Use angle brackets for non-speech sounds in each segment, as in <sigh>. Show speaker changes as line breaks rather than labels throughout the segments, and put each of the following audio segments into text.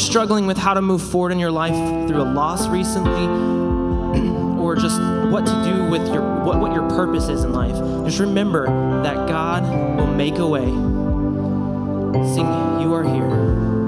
struggling with how to move forward in your life through a loss recently, <clears throat> or just what to do with your what, what your purpose is in life, just remember that God will make a way. Sing, You Are Here.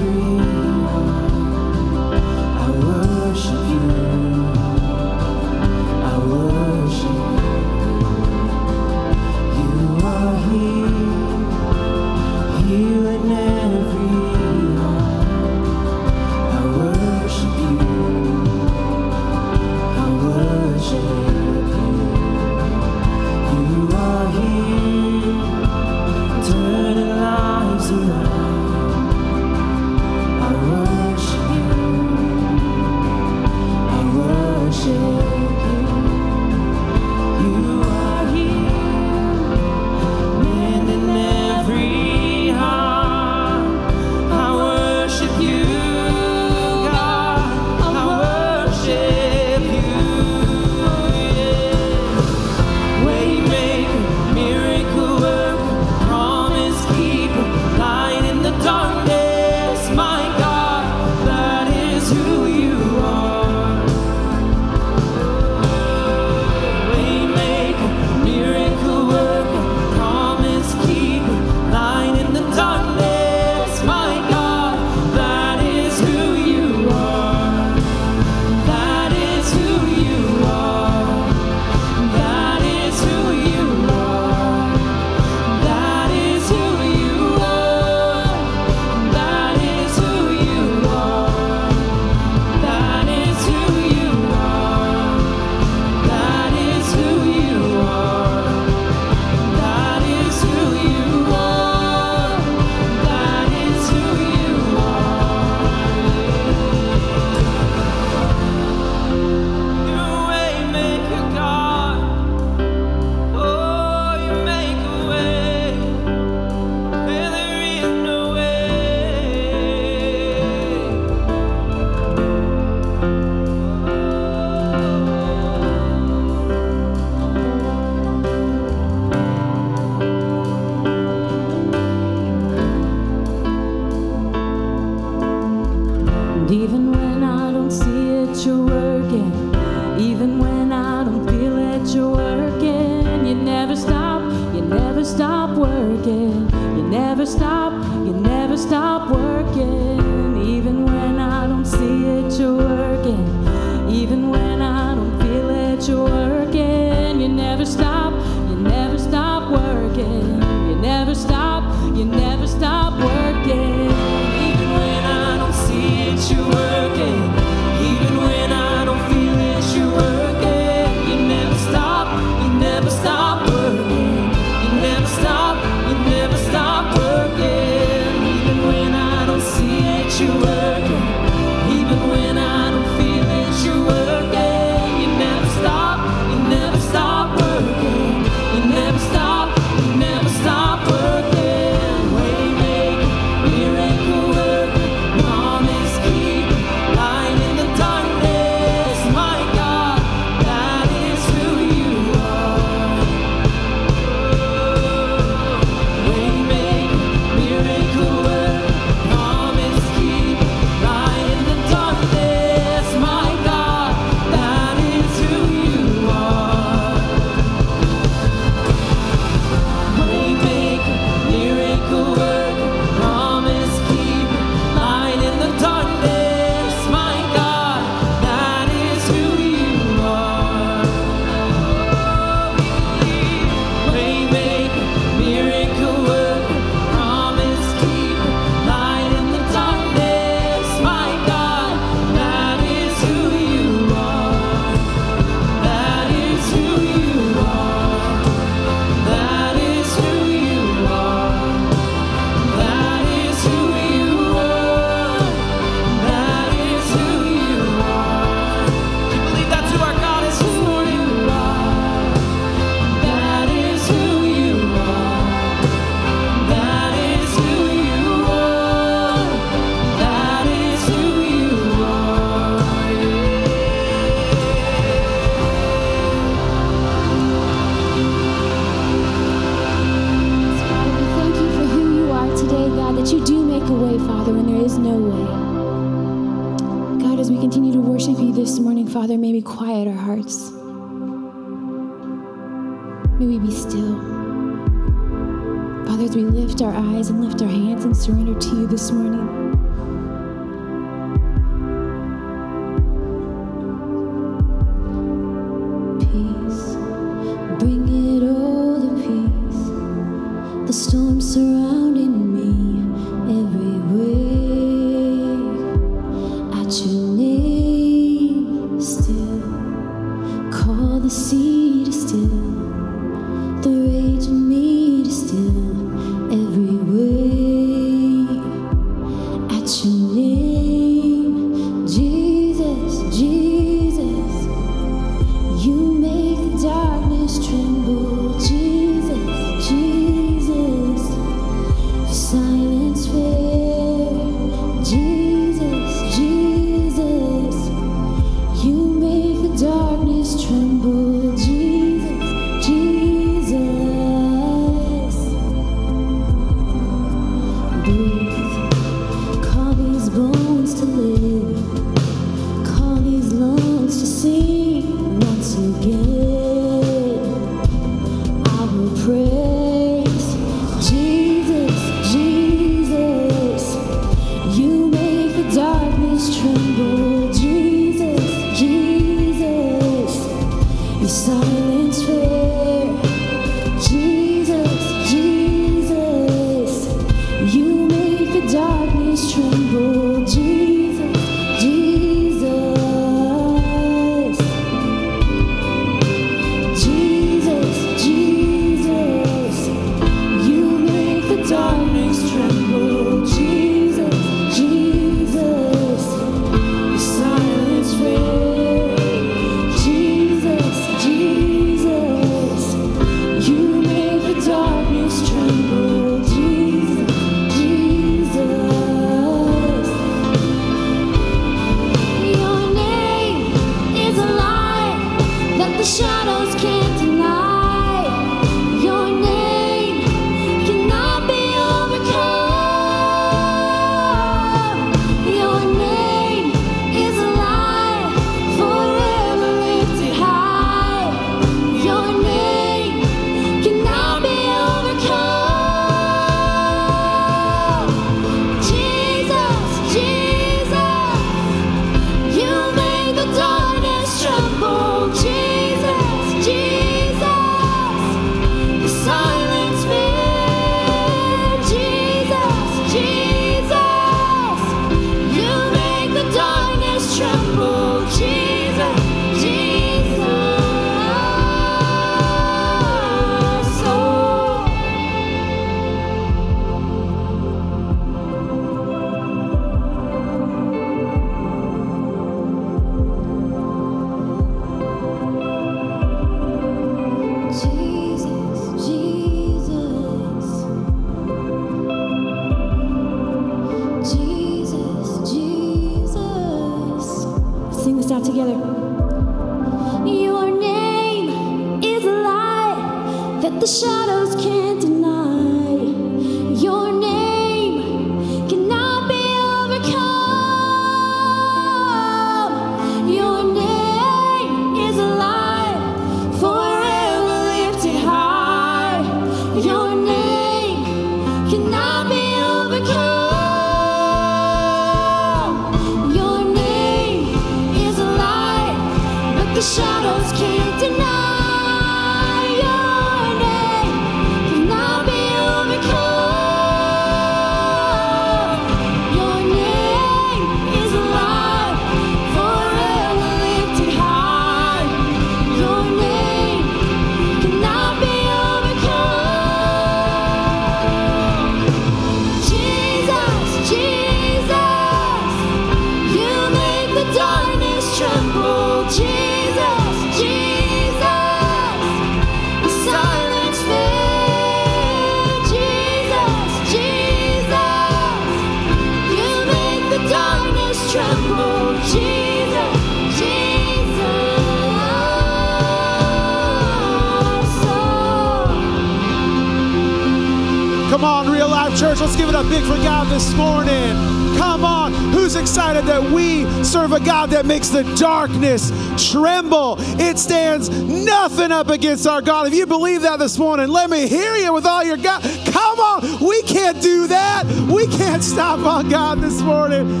God that
makes the darkness tremble? It stands nothing up against our God. If you believe that this morning, let me hear you with all your God. Come on, we can't do that. We can't stop on God this morning.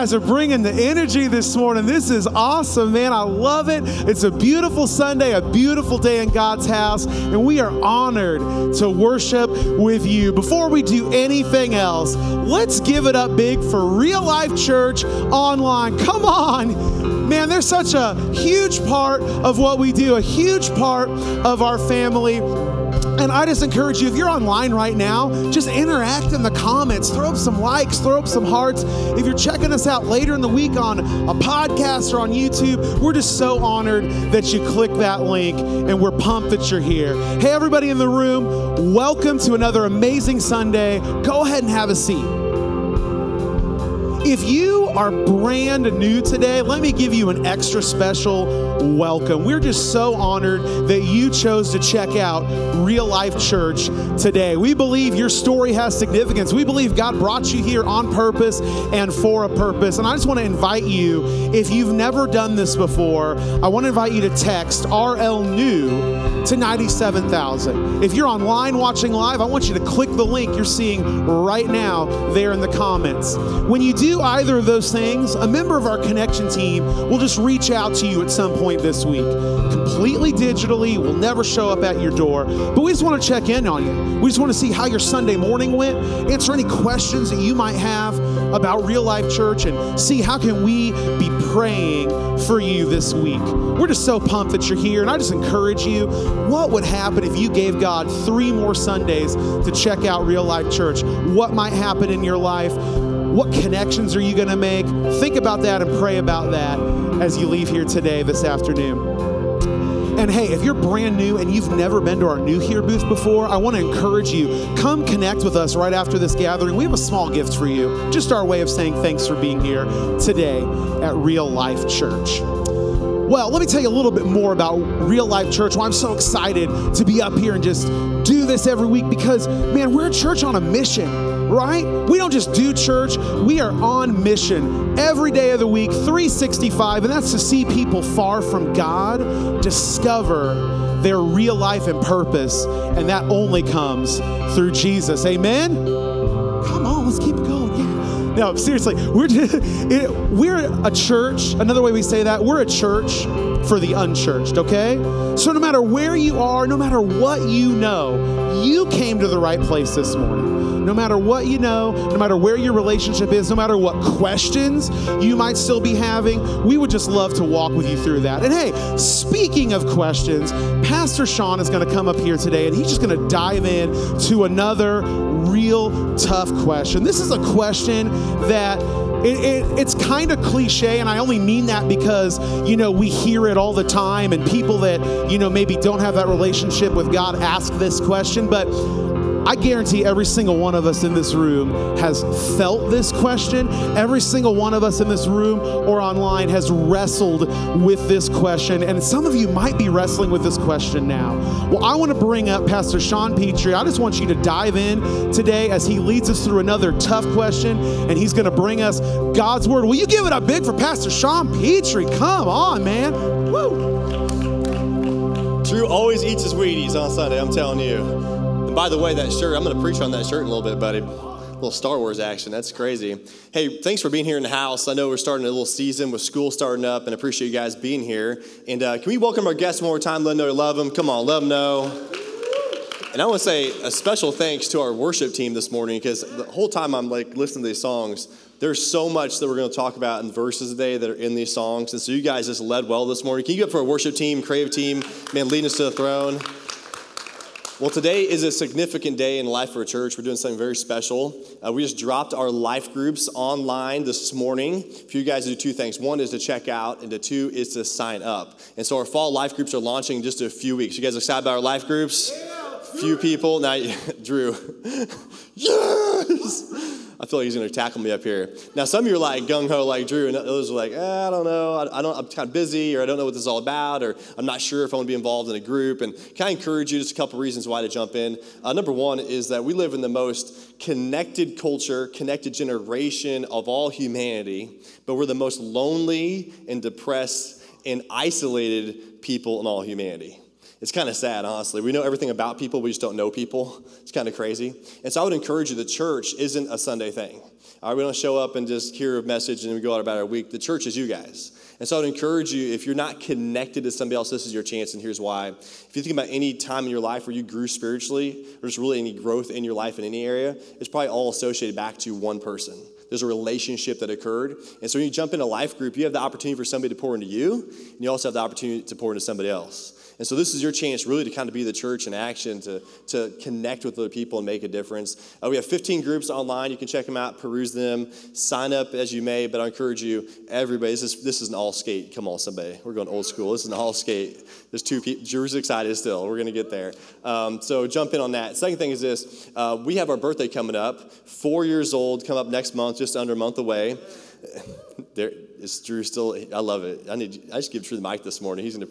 Guys are bringing the energy this morning. This is awesome, man. I love it. It's a beautiful Sunday, a beautiful day in God's house, and we are honored to worship with you. Before we do anything else, let's give it up big for Real Life Church Online. Come on. Man, they're such a huge part of what we do, a huge part of our family. And I just encourage you, if you're online right now, just interact in the comments. Throw up some likes, throw up some hearts. If you're checking us out later in the week on a podcast or on YouTube, we're just so honored that you click that link and we're pumped that you're here. Hey, everybody in the room, welcome to another amazing Sunday. Go ahead and have a seat. If you are brand new today, let me give you an extra special welcome. We're just so honored that you chose to check out Real Life Church today. We believe your story has significance. We believe God brought you here on purpose and for a purpose. And I just want to invite you, if you've never done this before, I want to invite you to text RL New to 97,000. If you're online watching live, I want you to click the link you're seeing right now there in the comments. When you do either of those things, a member of our connection team will just reach out to you at some point this week. Completely digitally, will never show up at your door, but we just want to check in on you. We just want to see how your Sunday morning went, answer any questions that you might have about real life church, and see how can we be praying for you this week. We're just so pumped that you're here, and I just encourage you what would happen if you gave God three more Sundays to check out real life church? What might happen in your life? What connections are you going to make? Think about that and pray about that as you leave here today, this afternoon. And hey, if you're brand new and you've never been to our New Here booth before, I want to encourage you, come connect with us right after this gathering. We have a small gift for you, just our way of saying thanks for being here today at Real Life Church. Well, let me tell you a little bit more about Real Life Church. Why I'm so excited to be up here and just do this every week because, man, we're a church on a mission, right? We don't just do church, we are on mission every day of the week, 365, and that's to see people far from God discover their real life and purpose, and that only comes through Jesus. Amen? Come on, let's keep it going. Yeah. No, seriously, we're <laughs> it, we're a church. Another way we say that, we're a church for the unchurched. Okay, so no matter where you are, no matter what you know, you came to the right place this morning. No matter what you know, no matter where your relationship is, no matter what questions you might still be having, we would just love to walk with you through that. And hey, speaking of questions, Pastor Sean is going to come up here today and he's just going to dive in to another real tough question. This is a question that it, it, it's kind of cliche, and I only mean that because, you know, we hear it all the time, and people that, you know, maybe don't have that relationship with God ask this question. But I guarantee every single one of us in this room has felt this question. Every single one of us in this room or online has wrestled with this question. And some of you might be wrestling with this question now. Well, I want to bring up Pastor Sean Petrie. I just want you to dive in today as he leads us through another tough question and he's going to bring us God's word. Will you give it up big for Pastor Sean Petrie? Come on, man. Woo.
Drew always eats his Wheaties on Sunday, I'm telling you. And by the way, that shirt, I'm going to preach on that shirt in a little bit, buddy. A little Star Wars action. That's crazy. Hey, thanks for being here in the house. I know we're starting a little season with school starting up, and I appreciate you guys being here. And uh, can we welcome our guests one more time? Let them know you love them. Come on, let them know. And I want to say a special thanks to our worship team this morning because the whole time I'm like listening to these songs, there's so much that we're going to talk about in verses today that are in these songs. And so you guys just led well this morning. Can you get up for our worship team, creative team, man, leading us to the throne? Well, today is a significant day in life for a church. We're doing something very special. Uh, we just dropped our life groups online this morning for you guys to do two things. One is to check out, and the two is to sign up. And so our fall life groups are launching in just a few weeks. You guys excited about our life groups? Yeah, few people. Now, <laughs> Drew. <laughs> yes! I feel like he's going to tackle me up here. Now, some of you are like gung ho, like Drew, and others are like, eh, I don't know. I, I, don't. I'm kind of busy, or I don't know what this is all about, or I'm not sure if I want to be involved in a group. And can I encourage you? Just a couple reasons why to jump in. Uh, number one is that we live in the most connected culture, connected generation of all humanity, but we're the most lonely and depressed and isolated people in all humanity. It's kind of sad, honestly. We know everything about people, we just don't know people. It's kind of crazy. And so I would encourage you the church isn't a Sunday thing. All right, we don't show up and just hear a message and we go out about our week. The church is you guys. And so I would encourage you, if you're not connected to somebody else, this is your chance, and here's why. If you think about any time in your life where you grew spiritually, or just really any growth in your life in any area, it's probably all associated back to one person. There's a relationship that occurred. And so when you jump in a life group, you have the opportunity for somebody to pour into you, and you also have the opportunity to pour into somebody else. And so this is your chance really to kind of be the church in action, to, to connect with other people and make a difference. Uh, we have 15 groups online. You can check them out, peruse them, sign up as you may, but I encourage you, everybody, this is, this is an all skate. Come on, somebody. We're going old school. This is an all skate. There's two people. Drew's excited still. We're going to get there. Um, so jump in on that. Second thing is this uh, we have our birthday coming up, four years old, come up next month, just under a month away. <laughs> There is Drew still. I love it. I need. I just give Drew the mic this morning. He's gonna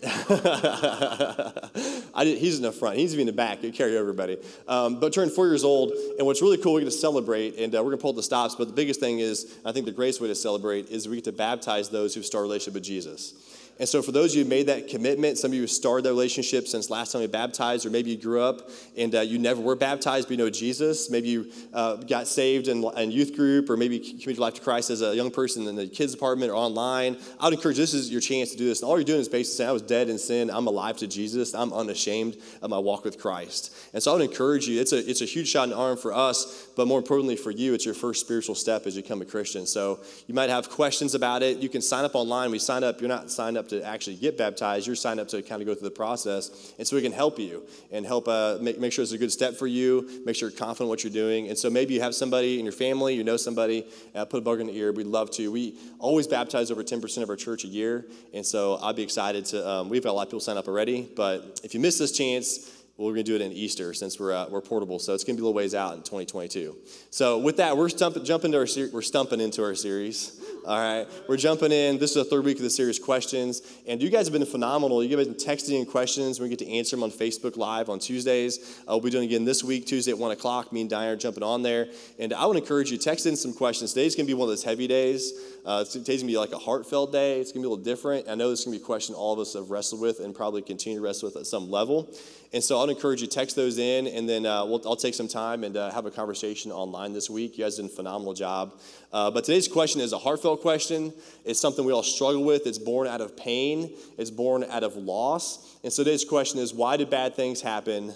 <laughs> did, he's in the front. He's in the back. He carry everybody. Um, but turned four years old, and what's really cool, we get to celebrate, and uh, we're going to pull the stops. But the biggest thing is, I think the greatest way to celebrate is we get to baptize those who start a relationship with Jesus. And so, for those of you who made that commitment, some of you have started that relationship since last time you baptized, or maybe you grew up and uh, you never were baptized, but you know Jesus. Maybe you uh, got saved in, in youth group, or maybe you committed your life to Christ as a young person in the kids department or online. I would encourage this is your chance to do this. And all you're doing is basically saying, I was dead in sin, I'm alive to Jesus, I'm unashamed of my walk with Christ. And so, I would encourage you, it's a, it's a huge shot in the arm for us, but more importantly for you, it's your first spiritual step as you become a Christian. So, you might have questions about it. You can sign up online. We sign up, you're not signed up to actually get baptized, you're signed up to kind of go through the process. And so we can help you and help uh, make, make sure it's a good step for you, make sure you're confident what you're doing. And so maybe you have somebody in your family, you know somebody, uh, put a bug in the ear. We'd love to. We always baptize over 10% of our church a year. And so I'd be excited to, um, we've got a lot of people sign up already. But if you miss this chance, we're going to do it in Easter since we're, uh, we're portable, so it's going to be a little ways out in 2022. So with that, we're stump- jumping, our ser- we're stumping into our series. All right, we're jumping in. This is the third week of the series, questions, and you guys have been phenomenal. You guys have been texting in questions. We get to answer them on Facebook Live on Tuesdays. Uh, we'll be doing again this week, Tuesday at one o'clock. Me and Diane are jumping on there, and I would encourage you to text in some questions. Today's going to be one of those heavy days. Uh, today's going to be like a heartfelt day. It's going to be a little different. I know this is going to be a question all of us have wrestled with and probably continue to wrestle with at some level. And so I'd encourage you to text those in, and then uh, we'll, I'll take some time and uh, have a conversation online this week. You guys did a phenomenal job. Uh, but today's question is a heartfelt question. It's something we all struggle with. It's born out of pain. It's born out of loss. And so today's question is, why did bad things happen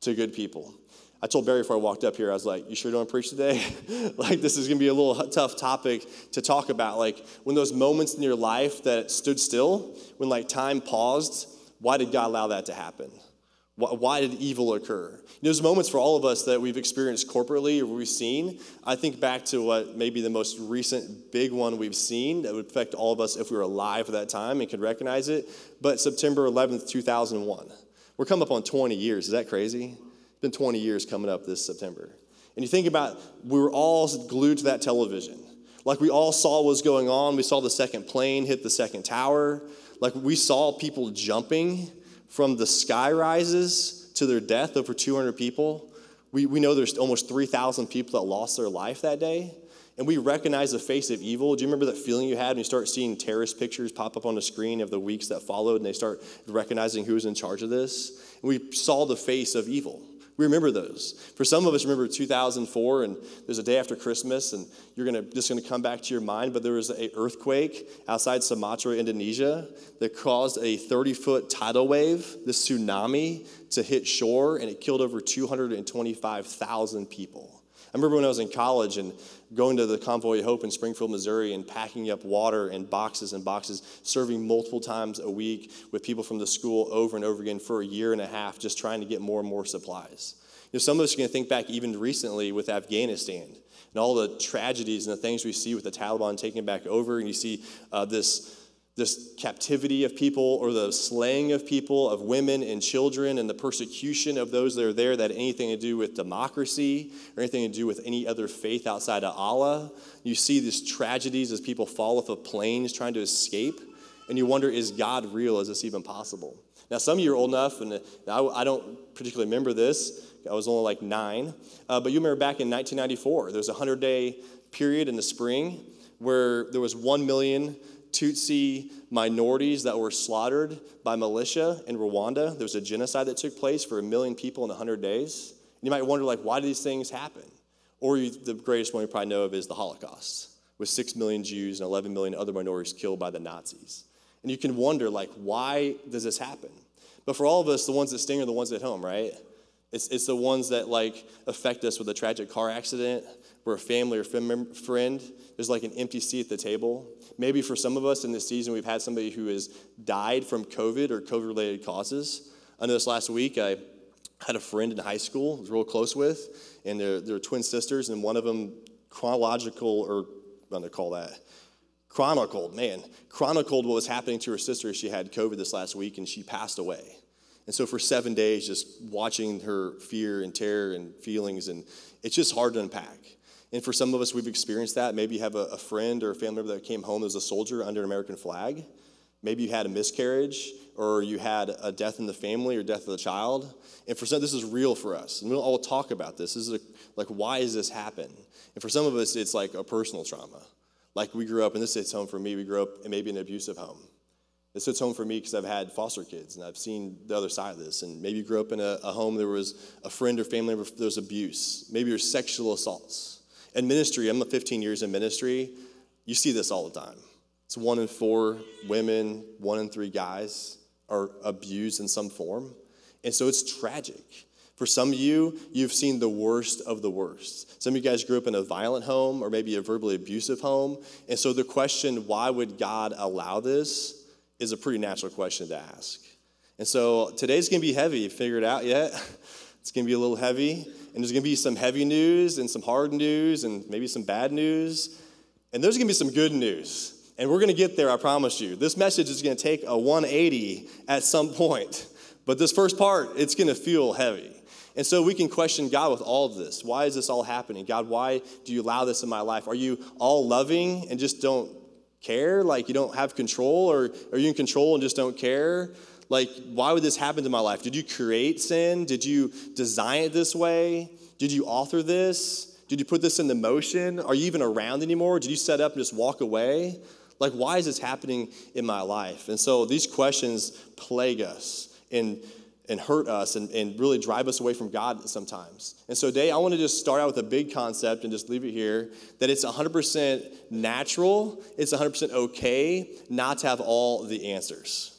to good people? I told Barry before I walked up here, I was like, You sure don't preach today? <laughs> like, this is to be a little tough topic to talk about. Like, when those moments in your life that stood still, when like time paused, why did God allow that to happen? Why did evil occur? There's moments for all of us that we've experienced corporately or we've seen. I think back to what maybe the most recent big one we've seen that would affect all of us if we were alive at that time and could recognize it. But September 11th, 2001. We're coming up on 20 years. Is that crazy? It's been 20 years coming up this September. And you think about, we were all glued to that television. Like we all saw what was going on. We saw the second plane hit the second tower. Like we saw people jumping from the sky rises to their death, over 200 people. We, we know there's almost 3,000 people that lost their life that day. And we recognize the face of evil. Do you remember that feeling you had when you start seeing terrorist pictures pop up on the screen of the weeks that followed and they start recognizing who was in charge of this? And we saw the face of evil. We remember those. For some of us, remember 2004, and there's a day after Christmas, and you're gonna just gonna come back to your mind. But there was an earthquake outside Sumatra, Indonesia, that caused a 30-foot tidal wave, this tsunami, to hit shore, and it killed over 225,000 people. I remember when I was in college and going to the Convoy of Hope in Springfield, Missouri, and packing up water in boxes and boxes, serving multiple times a week with people from the school over and over again for a year and a half, just trying to get more and more supplies. You know, some of us are going to think back even recently with Afghanistan and all the tragedies and the things we see with the Taliban taking back over, and you see uh, this this captivity of people or the slaying of people, of women and children, and the persecution of those that are there that had anything to do with democracy or anything to do with any other faith outside of Allah. You see these tragedies as people fall off of planes trying to escape, and you wonder, is God real? Is this even possible? Now, some of you are old enough, and I, I don't particularly remember this. I was only like nine. Uh, but you remember back in 1994, there was a 100 day period in the spring where there was 1 million Tutsi minorities that were slaughtered by militia in Rwanda. There was a genocide that took place for a million people in 100 days. And you might wonder, like, why do these things happen? Or you, the greatest one you probably know of is the Holocaust, with 6 million Jews and 11 million other minorities killed by the Nazis. And you can wonder, like, why does this happen? But for all of us, the ones that sting are the ones at home, right? It's, it's the ones that like affect us with a tragic car accident where a family or friend, there's like an empty seat at the table. Maybe for some of us in this season, we've had somebody who has died from COVID or COVID related causes. I know this last week, I had a friend in high school I was real close with, and they're, they're twin sisters, and one of them chronological, or what do call that? Chronicled, man, chronicled what was happening to her sister. She had COVID this last week, and she passed away. And so for seven days, just watching her fear and terror and feelings, and it's just hard to unpack. And for some of us, we've experienced that. Maybe you have a, a friend or a family member that came home as a soldier under an American flag. Maybe you had a miscarriage, or you had a death in the family, or death of the child. And for some, this is real for us. And we'll all talk about this. This is a, like, why does this happen? And for some of us, it's like a personal trauma. Like we grew up, and this hits home for me. We grew up in maybe an abusive home. This hits home for me because I've had foster kids and I've seen the other side of this. And maybe you grew up in a, a home there was a friend or family member, there was abuse. Maybe there's sexual assaults. In ministry, I'm 15 years in ministry, you see this all the time. It's one in four women, one in three guys are abused in some form. And so it's tragic. For some of you, you've seen the worst of the worst. Some of you guys grew up in a violent home or maybe a verbally abusive home. And so the question, why would God allow this? is a pretty natural question to ask. And so today's gonna be heavy. You figured it out yet? <laughs> It's gonna be a little heavy. And there's gonna be some heavy news and some hard news and maybe some bad news. And there's gonna be some good news. And we're gonna get there, I promise you. This message is gonna take a 180 at some point. But this first part, it's gonna feel heavy. And so we can question God with all of this. Why is this all happening? God, why do you allow this in my life? Are you all loving and just don't care? Like you don't have control, or are you in control and just don't care? Like, why would this happen to my life? Did you create sin? Did you design it this way? Did you author this? Did you put this into motion? Are you even around anymore? Did you set up and just walk away? Like, why is this happening in my life? And so these questions plague us. And and hurt us and, and really drive us away from God sometimes. And so today I want to just start out with a big concept and just leave it here that it's 100% natural, it's 100% okay not to have all the answers.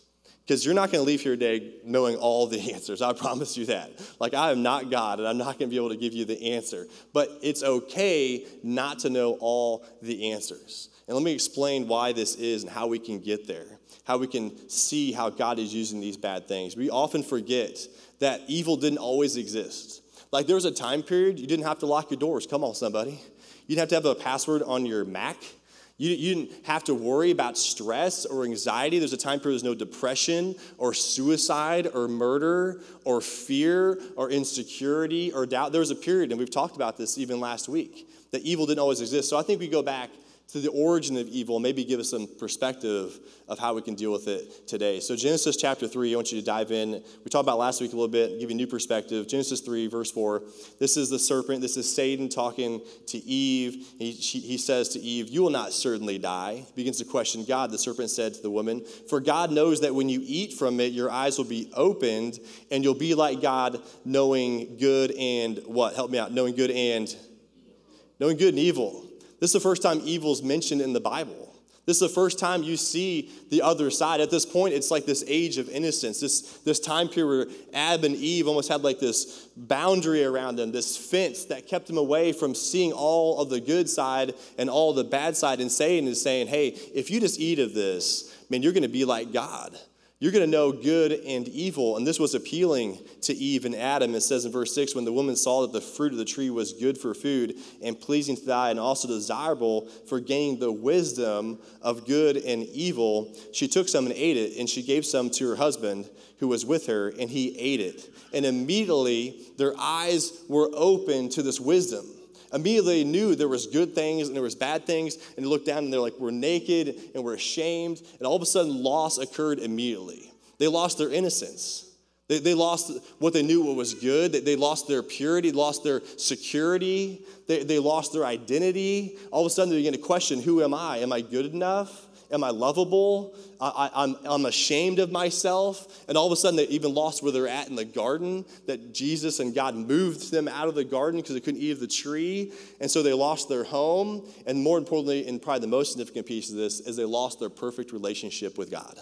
Because you're not going to leave here today knowing all the <laughs> answers. I promise you that. Like, I am not God, and I'm not going to be able to give you the answer. But it's okay not to know all the answers. And let me explain why this is and how we can get there how we can see how God is using these bad things. We often forget that evil didn't always exist. Like there was a time period you didn't have to lock your doors. Come on, somebody. You didn't have to have a password on your Mac. You, you didn't have to worry about stress or anxiety. There's a time period there's no depression or suicide or murder or fear or insecurity or doubt. There was a period, and we've talked about this even last week, that evil didn't always exist. So I think we go back to the origin of evil, maybe give us some perspective of how we can deal with it today. So, Genesis chapter 3, I want you to dive in. We talked about last week a little bit, give you a new perspective. Genesis 3, verse 4. This is the serpent, this is Satan talking to Eve. He, she, he says to Eve, You will not certainly die. He begins to question God. The serpent said to the woman, For God knows that when you eat from it, your eyes will be opened, and you'll be like God, knowing good and what? Help me out. Knowing good and knowing good and evil. This is the first time evil is mentioned in the Bible. This is the first time you see the other side. At this point, it's like this age of innocence, this, this time period where Adam and Eve almost had like this boundary around them, this fence that kept them away from seeing all of the good side and all the bad side. And Satan is saying, hey, if you just eat of this, man, you're going to be like God. You're going to know good and evil. And this was appealing to Eve and Adam. It says in verse 6 when the woman saw that the fruit of the tree was good for food and pleasing to the eye and also desirable for gaining the wisdom of good and evil, she took some and ate it. And she gave some to her husband who was with her, and he ate it. And immediately their eyes were open to this wisdom immediately they knew there was good things and there was bad things and they looked down and they're like we're naked and we're ashamed. And all of a sudden loss occurred immediately. They lost their innocence. They, they lost what they knew what was good. They, they lost their purity lost their security. They, they lost their identity. All of a sudden they begin to question who am i? Am i good enough Am I lovable? I, am I'm, I'm ashamed of myself. And all of a sudden, they even lost where they're at in the garden, that Jesus and God moved them out of the garden because they couldn't eat of the tree. And so they lost their home. And more importantly, and probably the most significant piece of this, is they lost their perfect relationship with God.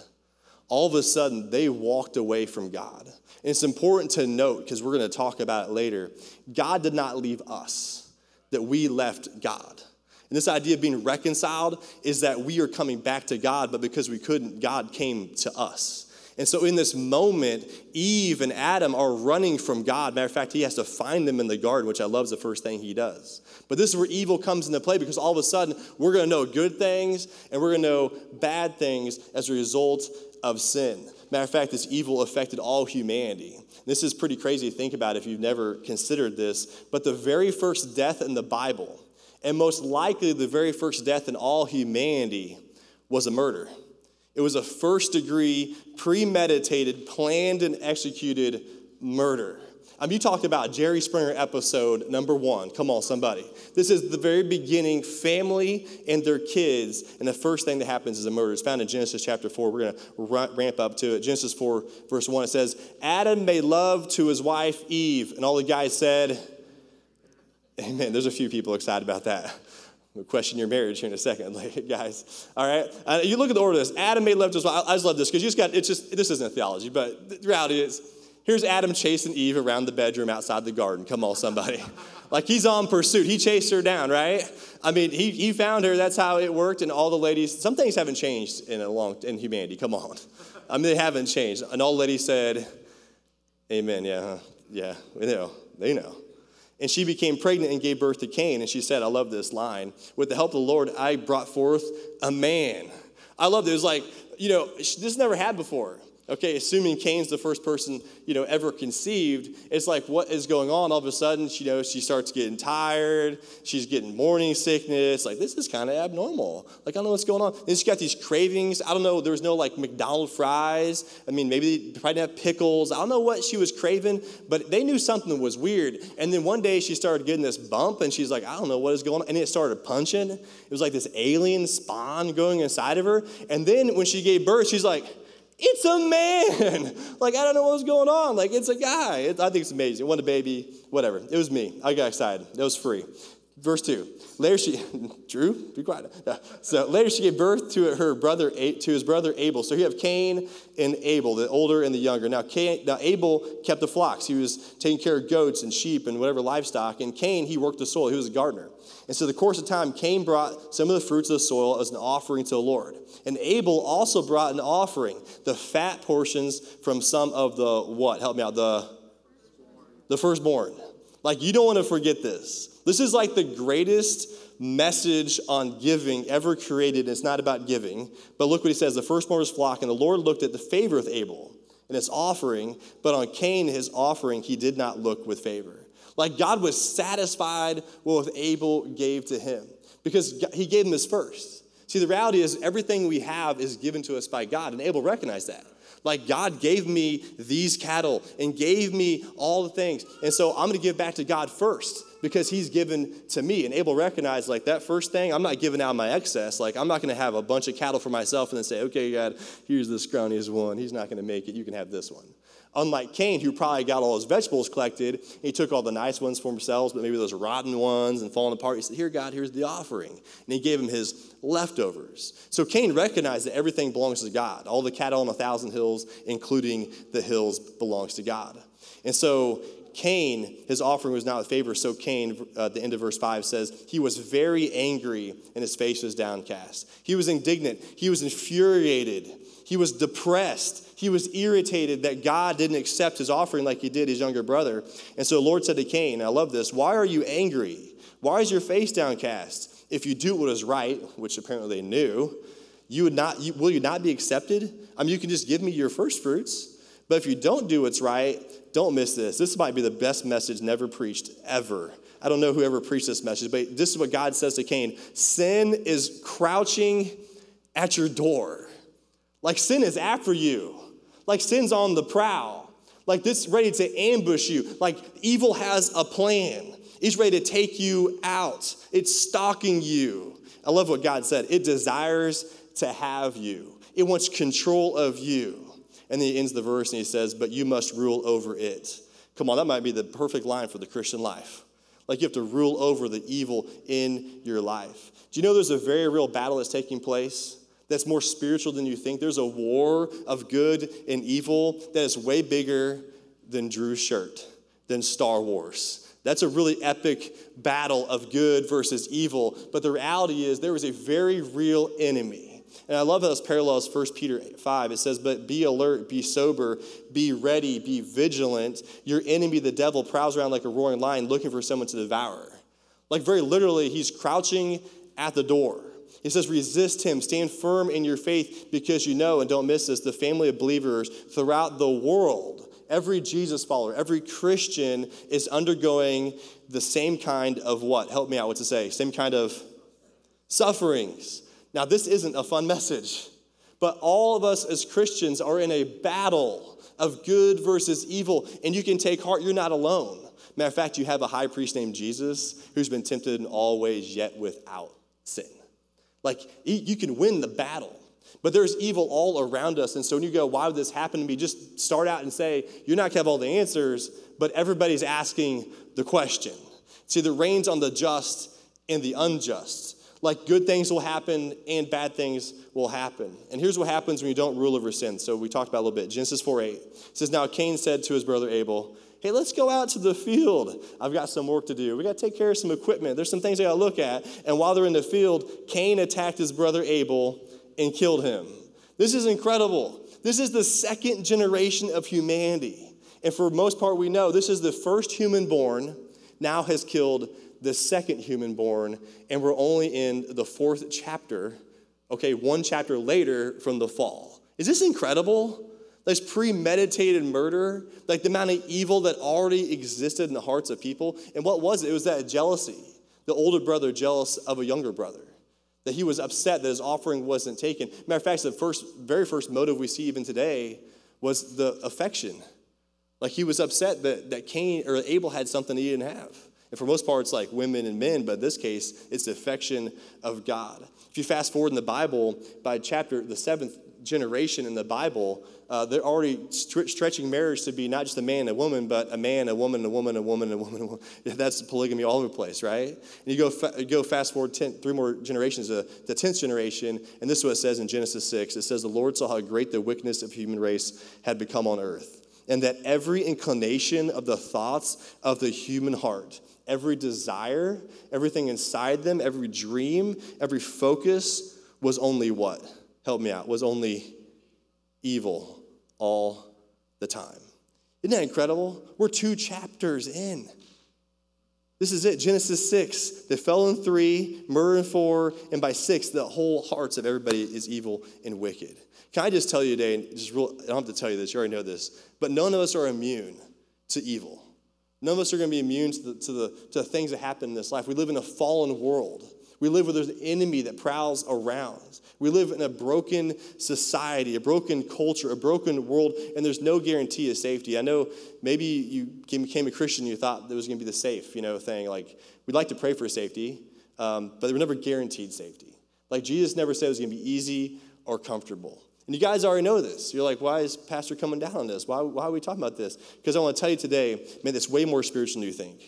All of a sudden, they walked away from God. And it's important to note, because we're going to talk about it later, God did not leave us, that we left God. And this idea of being reconciled is that we are coming back to God, but because we couldn't, God came to us. And so in this moment, Eve and Adam are running from God. Matter of fact, he has to find them in the garden, which I love is the first thing he does. But this is where evil comes into play because all of a sudden we're going to know good things and we're going to know bad things as a result of sin. Matter of fact, this evil affected all humanity. This is pretty crazy to think about if you've never considered this, but the very first death in the Bible and most likely the very first death in all humanity was a murder. It was a first degree, premeditated, planned, and executed murder. Mean, you talked about Jerry Springer episode number one. Come on, somebody. This is the very beginning family and their kids, and the first thing that happens is a murder. It's found in Genesis chapter 4. We're going to ramp up to it. Genesis 4, verse 1, it says, Adam made love to his wife Eve, and all the guys said, Amen. There's a few people excited about that. We'll question your marriage here in a second, <laughs> guys. All right. Uh, you look at the order of this. Adam made love to his wife. I just love this because you just got, it's just, this isn't a theology, but the reality is, here's Adam chasing Eve around the bedroom outside the garden. Come on, somebody. <laughs> like he's on pursuit. He chased her down, right? I mean, he, he found her. That's how it worked. And all the ladies, some things haven't changed in a long, in humanity. Come on. <laughs> I mean, they haven't changed. And all the ladies said, Amen. Yeah. Yeah. They know. They know. And she became pregnant and gave birth to Cain. And she said, I love this line. With the help of the Lord, I brought forth a man. I love it. It was like, you know, this never had before. Okay, assuming Cain's the first person, you know, ever conceived, it's like what is going on? All of a sudden, you know, she starts getting tired. She's getting morning sickness. Like, this is kind of abnormal. Like, I don't know what's going on. And she's got these cravings. I don't know. There was no like McDonald's fries. I mean, maybe they probably didn't have pickles. I don't know what she was craving, but they knew something was weird. And then one day she started getting this bump, and she's like, I don't know what is going on. And it started punching. It was like this alien spawn going inside of her. And then when she gave birth, she's like, it's a man. <laughs> like, I don't know what was going on. Like, it's a guy. It, I think it's amazing. What a baby, whatever. It was me. I got excited. It was free. Verse 2. Later she, <laughs> Drew, be quiet. So later she gave birth to her brother, to his brother Abel. So you have Cain and Abel, the older and the younger. Now, Cain, now Abel kept the flocks. He was taking care of goats and sheep and whatever livestock. And Cain, he worked the soil. He was a gardener. And so the course of time, Cain brought some of the fruits of the soil as an offering to the Lord. And Abel also brought an offering, the fat portions from some of the what? Help me out. The the firstborn. Like you don't want to forget this. This is like the greatest message on giving ever created. It's not about giving, but look what he says: the firstborn was flock, and the Lord looked at the favor of Abel and his offering, but on Cain his offering he did not look with favor. Like God was satisfied with what Abel gave to him because he gave him his first. See, the reality is everything we have is given to us by God, and Abel recognized that. Like God gave me these cattle and gave me all the things. And so I'm going to give back to God first because he's given to me. And Abel recognized like that first thing, I'm not giving out my excess. Like I'm not going to have a bunch of cattle for myself and then say, okay, God, here's the scrawniest one. He's not going to make it. You can have this one. Unlike Cain, who probably got all his vegetables collected, he took all the nice ones for himself, but maybe those rotten ones and falling apart. He said, Here, God, here's the offering. And he gave him his leftovers. So Cain recognized that everything belongs to God. All the cattle on a thousand hills, including the hills, belongs to God. And so Cain, his offering was not with favor. So Cain, uh, the end of verse 5 says, he was very angry and his face was downcast. He was indignant. He was infuriated. He was depressed He was irritated that God didn't accept his offering like he did his younger brother. And so the Lord said to Cain, I love this, why are you angry? Why is your face downcast? If you do what is right, which apparently they knew, you would not, you, will you not be accepted? I mean, you can just give me your first fruits. But if you don't do what's right, don't miss this. This might be the best message never preached ever. I don't know who ever preached this message, but this is what God says to Cain Sin is crouching at your door. Like sin is after you, like sin's on the prowl, like this ready to ambush you, like evil has a plan. He's ready to take you out. It's stalking you. I love what God said. It desires to have you. It wants control of you. And then he ends the verse and he says, But you must rule over it. Come on, that might be the perfect line for the Christian life. Like you have to rule over the evil in your life. Do you know there's a very real battle that's taking place that's more spiritual than you think? There's a war of good and evil that is way bigger than Drew's shirt, than Star Wars. That's a really epic battle of good versus evil. But the reality is, there is a very real enemy and I love this parallels 1 Peter 5. It says, But be alert, be sober, be ready, be vigilant. Your enemy, the devil, prowls around like a roaring lion looking for someone to devour. Like, very literally, he's crouching at the door. He says, resist him, stand firm in your faith because you know, and don't miss this, the family of believers throughout the world, every Jesus follower, every Christian is undergoing the same kind of what? Help me out, what to say? Same kind of sufferings. Now, this isn't a fun message, but all of us as Christians are in a battle of good versus evil, and you can take heart, you're not alone. Matter of fact, you have a high priest named Jesus who's been tempted in all ways, yet without sin. Like, you can win the battle. But there's evil all around us. And so when you go, why would this happen to me? Just start out and say, you're not going to have all the answers, but everybody's asking the question. See, the rains on the just and the unjust like good things will happen and bad things will happen. And here's what happens when you don't rule over sin. So we talked about a little bit. Genesis 4 8 says, Now Cain said to his brother Abel, Hey, let's go out to the field. I've got some work to do. We got to take care of some equipment. There's some things I got to look at. And while they're in the field, Cain attacked his brother Abel and killed him. This is incredible. This is the second generation of humanity. And for most part, we know this is the first human born now has killed the second human born, and we're only in the fourth chapter, okay, one chapter later from the fall. Is this incredible? This premeditated murder, like the amount of evil that already existed in the hearts of people. And what was it? It was that jealousy. The older brother jealous of a younger brother. That he was upset that his offering wasn't taken. Matter of fact, the first, very first motive we see even today was the affection. Like he was upset that, that Cain or Abel had something he didn't have. And for most part, it's like women and men, but in this case, it's the affection of God. If you fast forward in the Bible, by chapter, the seventh generation in the Bible, uh, they're already stretching marriage to be not just a man and a woman, but a man, a woman, a woman, a woman, a woman. A woman. <laughs> That's polygamy all over the place, right? And you go, fa- you go fast forward ten, three more generations, uh, the 10th generation, and this is what it says in Genesis 6. It says, The Lord saw how great the wickedness of human race had become on earth, and that every inclination of the thoughts of the human heart every desire, everything inside them, every dream, every focus was only what? Help me out, was only evil all the time. Isn't that incredible? We're two chapters in. This is it, Genesis 6. They fell in three, murder in four, and by six, the whole hearts of everybody is evil and wicked. Can I just tell you today, just real, I don't have to tell you this, you already know this, but none of us are immune to evil. None of us are going to be immune to the, to, the, to the things that happen in this life. We live in a fallen world. We live where there's an enemy that prowls around. We live in a broken society, a broken culture, a broken world, and there's no guarantee of safety. I know maybe you became a Christian, you thought there was going to be the safe, you know, thing. Like, we'd like to pray for safety, um, but we're never guaranteed safety. Like, Jesus never said it was going to be easy or comfortable. And you guys already know this. You're like, why is Pastor coming down on this? Why, why are we talking about this? Because I want to tell you today, man, it's way more spiritual than you think.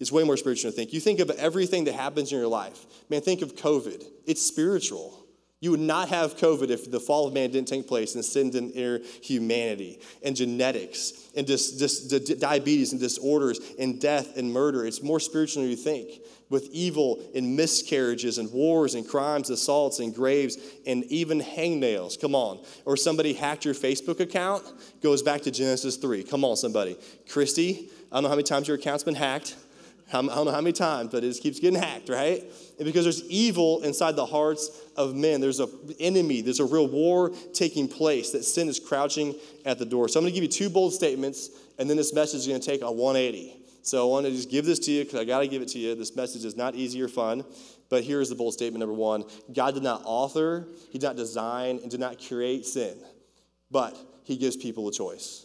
It's way more spiritual than you think. You think of everything that happens in your life. Man, think of COVID. It's spiritual. You would not have COVID if the fall of man didn't take place and sin didn't enter humanity and genetics and just, di- diabetes and disorders and death and murder. It's more spiritual than you think, with evil and miscarriages and wars and crimes, assaults and graves and even hangnails. Come on. Or somebody hacked your Facebook account, goes back to Genesis 3. Come on, somebody. Christy, I don't know how many times your account's been hacked. I don't know how many times, but it just keeps getting hacked, right? And because there's evil inside the hearts of men. There's an enemy, there's a real war taking place, that sin is crouching at the door. So I'm going to give you two bold statements, and then this message is going to take a 180. So I want to just give this to you because I got to give it to you. This message is not easy or fun, but here's the bold statement number one God did not author, He did not design, and did not create sin, but He gives people a choice.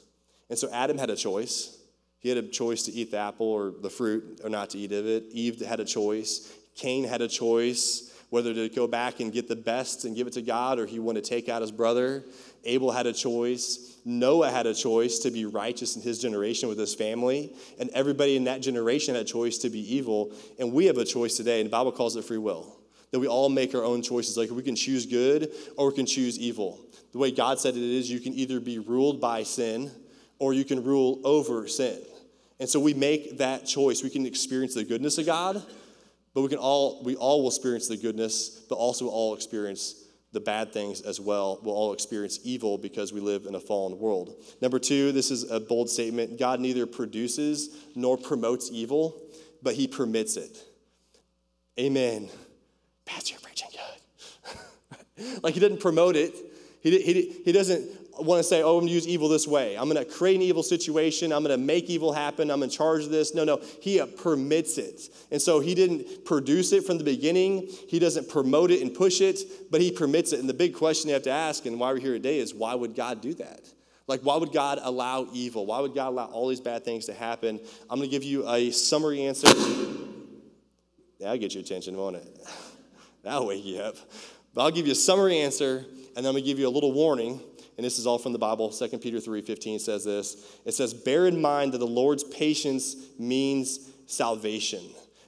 And so Adam had a choice. He had a choice to eat the apple or the fruit or not to eat of it. Eve had a choice. Cain had a choice whether to go back and get the best and give it to God or he wanted to take out his brother. Abel had a choice. Noah had a choice to be righteous in his generation with his family. And everybody in that generation had a choice to be evil. And we have a choice today, and the Bible calls it free will. That we all make our own choices. Like we can choose good or we can choose evil. The way God said it is, you can either be ruled by sin or you can rule over sin. And so we make that choice. We can experience the goodness of God but we can all we all will experience the goodness, but also all experience the bad things as well. We'll all experience evil because we live in a fallen world. Number two, this is a bold statement. God neither produces nor promotes evil, but he permits it. Amen. Pastor, you're preaching good. <laughs> like he didn't promote it. He, he, he doesn't want to say, oh, I'm going to use evil this way. I'm going to create an evil situation. I'm going to make evil happen. I'm in charge of this. No, no. He permits it. And so he didn't produce it from the beginning. He doesn't promote it and push it, but he permits it. And the big question you have to ask, and why we're here today, is why would God do that? Like, why would God allow evil? Why would God allow all these bad things to happen? I'm going to give you a summary answer. That'll get your attention, won't it? <laughs> That'll wake you up. But I'll give you a summary answer, and then I'm going to give you a little warning and this is all from the Bible. 2 Peter 3:15 says this. It says, "Bear in mind that the Lord's patience means salvation."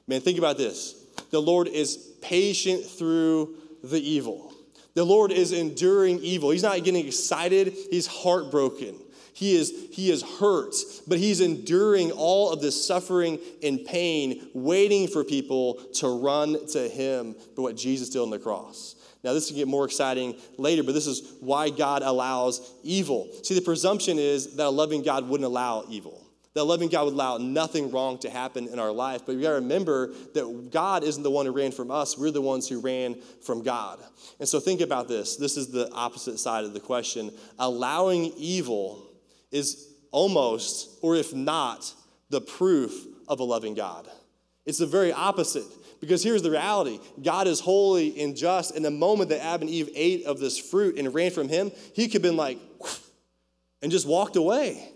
Man, think about this. The Lord is patient through the evil. The Lord is enduring evil. He's not getting excited, he's heartbroken. He is, he is hurt, but he's enduring all of this suffering and pain, waiting for people to run to him for what Jesus did on the cross. Now, this can get more exciting later, but this is why God allows evil. See, the presumption is that a loving God wouldn't allow evil. That a loving God would allow nothing wrong to happen in our life. But we gotta remember that God isn't the one who ran from us, we're the ones who ran from God. And so think about this. This is the opposite side of the question. Allowing evil is almost, or if not, the proof of a loving God. It's the very opposite. Because here's the reality God is holy and just. And the moment that Adam and Eve ate of this fruit and ran from him, he could have been like, and just walked away.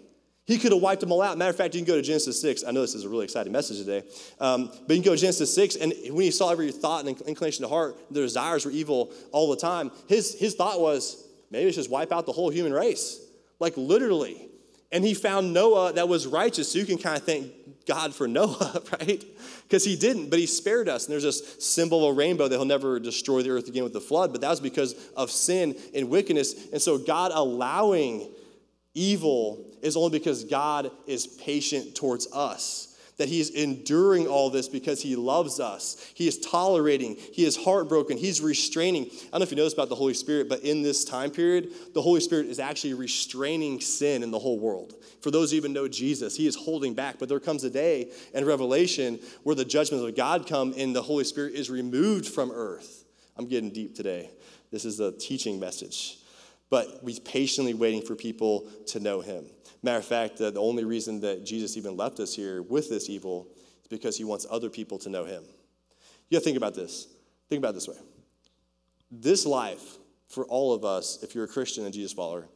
He could have wiped them all out. Matter of fact, you can go to Genesis 6. I know this is a really exciting message today. Um, but you can go to Genesis 6, and when he saw every thought and inclination of heart, the desires were evil all the time, his, his thought was, maybe it's just wipe out the whole human race. Like literally. And he found Noah that was righteous. So you can kind of thank God for <laughs> Noah, right? Because he didn't, but he spared us. And there's this symbol of a rainbow that he'll never destroy the earth again with the flood, but that was because of sin and wickedness. And so God allowing evil is only because God is patient towards us that he is enduring all this because he loves us. He is tolerating, he is heartbroken, he's restraining. I don't know if you know this about the Holy Spirit, but in this time period, the Holy Spirit is actually restraining sin in the whole world. For those who even know Jesus, he is holding back. But there comes a day in Revelation where the judgments of God come and the Holy Spirit is removed from earth. I'm getting deep today. This is a teaching message. But we're patiently waiting for people to know him. Matter of fact, uh, the only reason that Jesus even left us here with this evil is because he wants other people to know him. You gotta think about this. Think about this way. This life, for all of us, if you're a Christian and Jesus follower,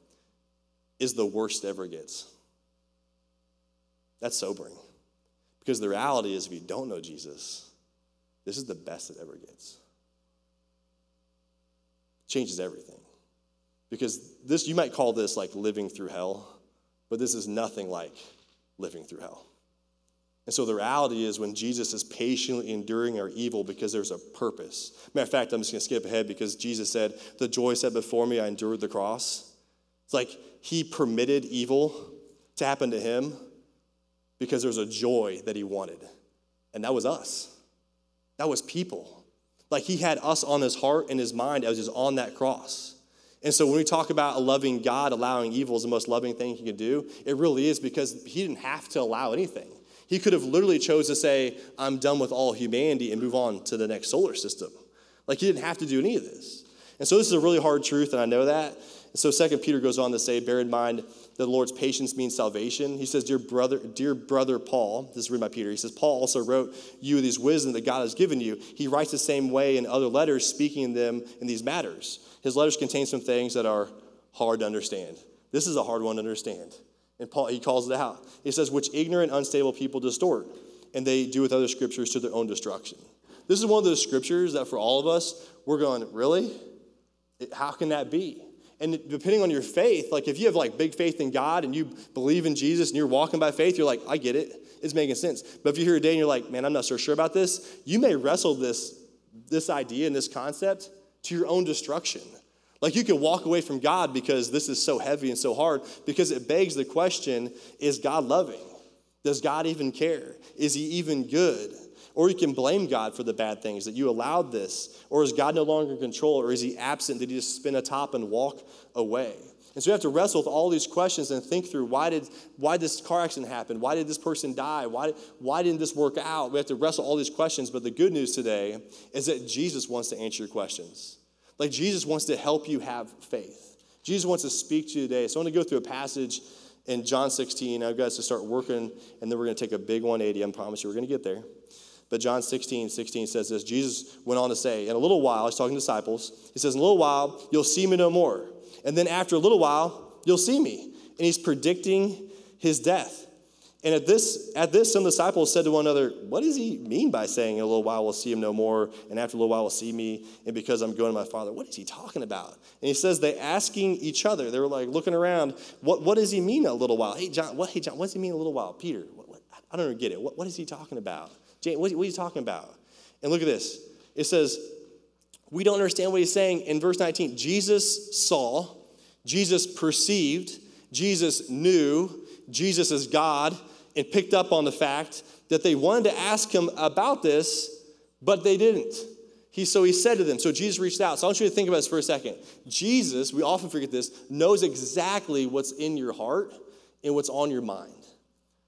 is the worst ever gets. That's sobering. Because the reality is, if you don't know Jesus, this is the best it ever gets. Changes everything. Because this, you might call this like living through hell. But this is nothing like living through hell. And so the reality is when Jesus is patiently enduring our evil because there's a purpose. Matter of fact, I'm just going to skip ahead because Jesus said, The joy set before me, I endured the cross. It's like he permitted evil to happen to him because there's a joy that he wanted. And that was us, that was people. Like he had us on his heart and his mind as he's on that cross. And so when we talk about a loving God allowing evil is the most loving thing he could do, it really is because he didn't have to allow anything. He could have literally chose to say, I'm done with all humanity and move on to the next solar system. Like he didn't have to do any of this. And so this is a really hard truth, and I know that. And so Second Peter goes on to say, bear in mind that the Lord's patience means salvation. He says, Dear brother, dear brother Paul, this is written by Peter. He says, Paul also wrote you these wisdom that God has given you. He writes the same way in other letters, speaking them in these matters. His letters contain some things that are hard to understand. This is a hard one to understand. And Paul, he calls it out. He says, which ignorant, unstable people distort, and they do with other scriptures to their own destruction. This is one of those scriptures that for all of us, we're going, really? How can that be? And depending on your faith, like if you have like big faith in God and you believe in Jesus and you're walking by faith, you're like, I get it. It's making sense. But if you're here today and you're like, man, I'm not so sure about this, you may wrestle this, this idea and this concept to your own destruction. Like you can walk away from God because this is so heavy and so hard because it begs the question is God loving? Does God even care? Is he even good? Or you can blame God for the bad things that you allowed this. Or is God no longer in control? Or is he absent? Did he just spin a top and walk away? And so we have to wrestle with all these questions and think through why did why this car accident happen? Why did this person die? Why, why didn't this work out? We have to wrestle all these questions. But the good news today is that Jesus wants to answer your questions. Like Jesus wants to help you have faith. Jesus wants to speak to you today. So I want to go through a passage in John 16. I've got to start working, and then we're going to take a big 180. I promise you, we're going to get there. But John 16, 16 says this. Jesus went on to say, In a little while, he's talking to disciples, he says, In a little while, you'll see me no more. And then after a little while, you'll see me. And he's predicting his death. And at this, at this, some disciples said to one another, What does he mean by saying, In a little while we'll see him no more, and after a little while we'll see me, and because I'm going to my Father? What is he talking about? And he says, They asking each other, they were like looking around, What, what does he mean a little while? Hey, John, what, hey, John, what does he mean a little while? Peter, what, what, I don't even get it. What, what is he talking about? James, what, what are you talking about? And look at this. It says, We don't understand what he's saying. In verse 19, Jesus saw, Jesus perceived, Jesus knew, Jesus is God and picked up on the fact that they wanted to ask him about this, but they didn't. He, so he said to them, so Jesus reached out. So I want you to think about this for a second. Jesus, we often forget this, knows exactly what's in your heart and what's on your mind.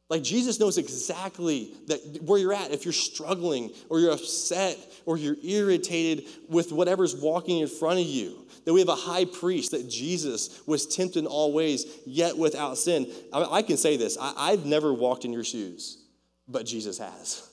Like Jesus knows exactly that where you're at. If you're struggling or you're upset or you're irritated with whatever's walking in front of you, that we have a high priest, that Jesus was tempted in all ways, yet without sin. I, I can say this I, I've never walked in your shoes, but Jesus has.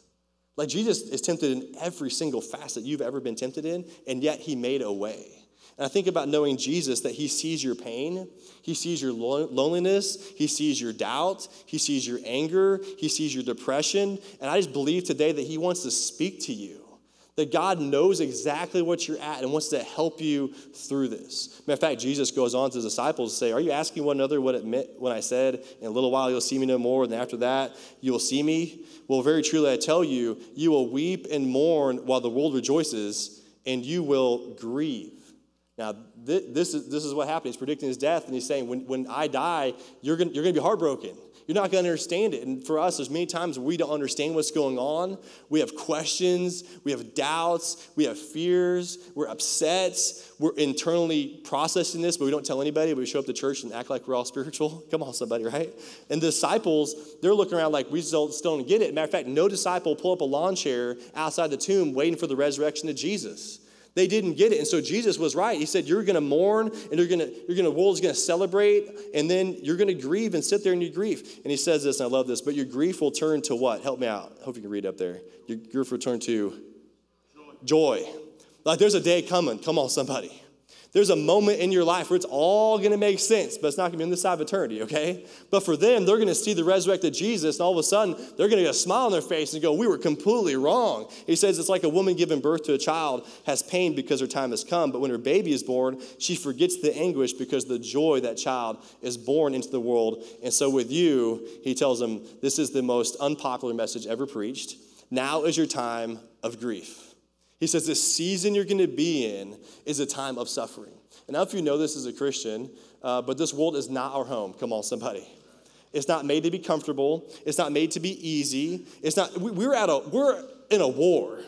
Like Jesus is tempted in every single facet you've ever been tempted in, and yet he made a way. And I think about knowing Jesus that he sees your pain, he sees your loneliness, he sees your doubt, he sees your anger, he sees your depression. And I just believe today that he wants to speak to you. That God knows exactly what you're at and wants to help you through this. Matter of fact, Jesus goes on to his disciples to say, Are you asking one another what it meant when I said, In a little while you'll see me no more, and after that you will see me? Well, very truly I tell you, you will weep and mourn while the world rejoices, and you will grieve. Now, this is, this is what happened. He's predicting his death, and he's saying, when, when I die, you're going you're going to be heartbroken. You're not going to understand it. And for us, there's many times we don't understand what's going on. We have questions, we have doubts, we have fears, we're upset, we're internally processing this, but we don't tell anybody. We show up to church and act like we're all spiritual. <laughs> Come on, somebody, right? And the disciples, they're looking around like we still, don't get it. Matter of fact, no disciple pull up a lawn chair outside the tomb waiting for the resurrection of Jesus. They didn't get it. And so Jesus was right. He said, You're going to mourn and you're going to, you're going to, world's going to celebrate, and then you're going to grieve and sit there in your grief. And he says this, and I love this, but your grief will turn to what? Help me out. I hope you can read up there. Your grief will turn to joy. joy. Like there's a day coming. Come on, somebody. There's a moment in your life where it's all going to make sense, but it's not going to be on this side of eternity, okay? But for them, they're going to see the resurrected Jesus, and all of a sudden, they're going to get a smile on their face and go, We were completely wrong. He says it's like a woman giving birth to a child has pain because her time has come, but when her baby is born, she forgets the anguish because the joy that child is born into the world. And so with you, he tells them, This is the most unpopular message ever preached. Now is your time of grief. He says this season you're going to be in is a time of suffering. And now, if you know this as a Christian, uh, but this world is not our home. Come on, somebody. It's not made to be comfortable. It's not made to be easy. It's not. We, we're at a. We're in a war,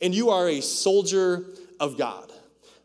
and you are a soldier of God.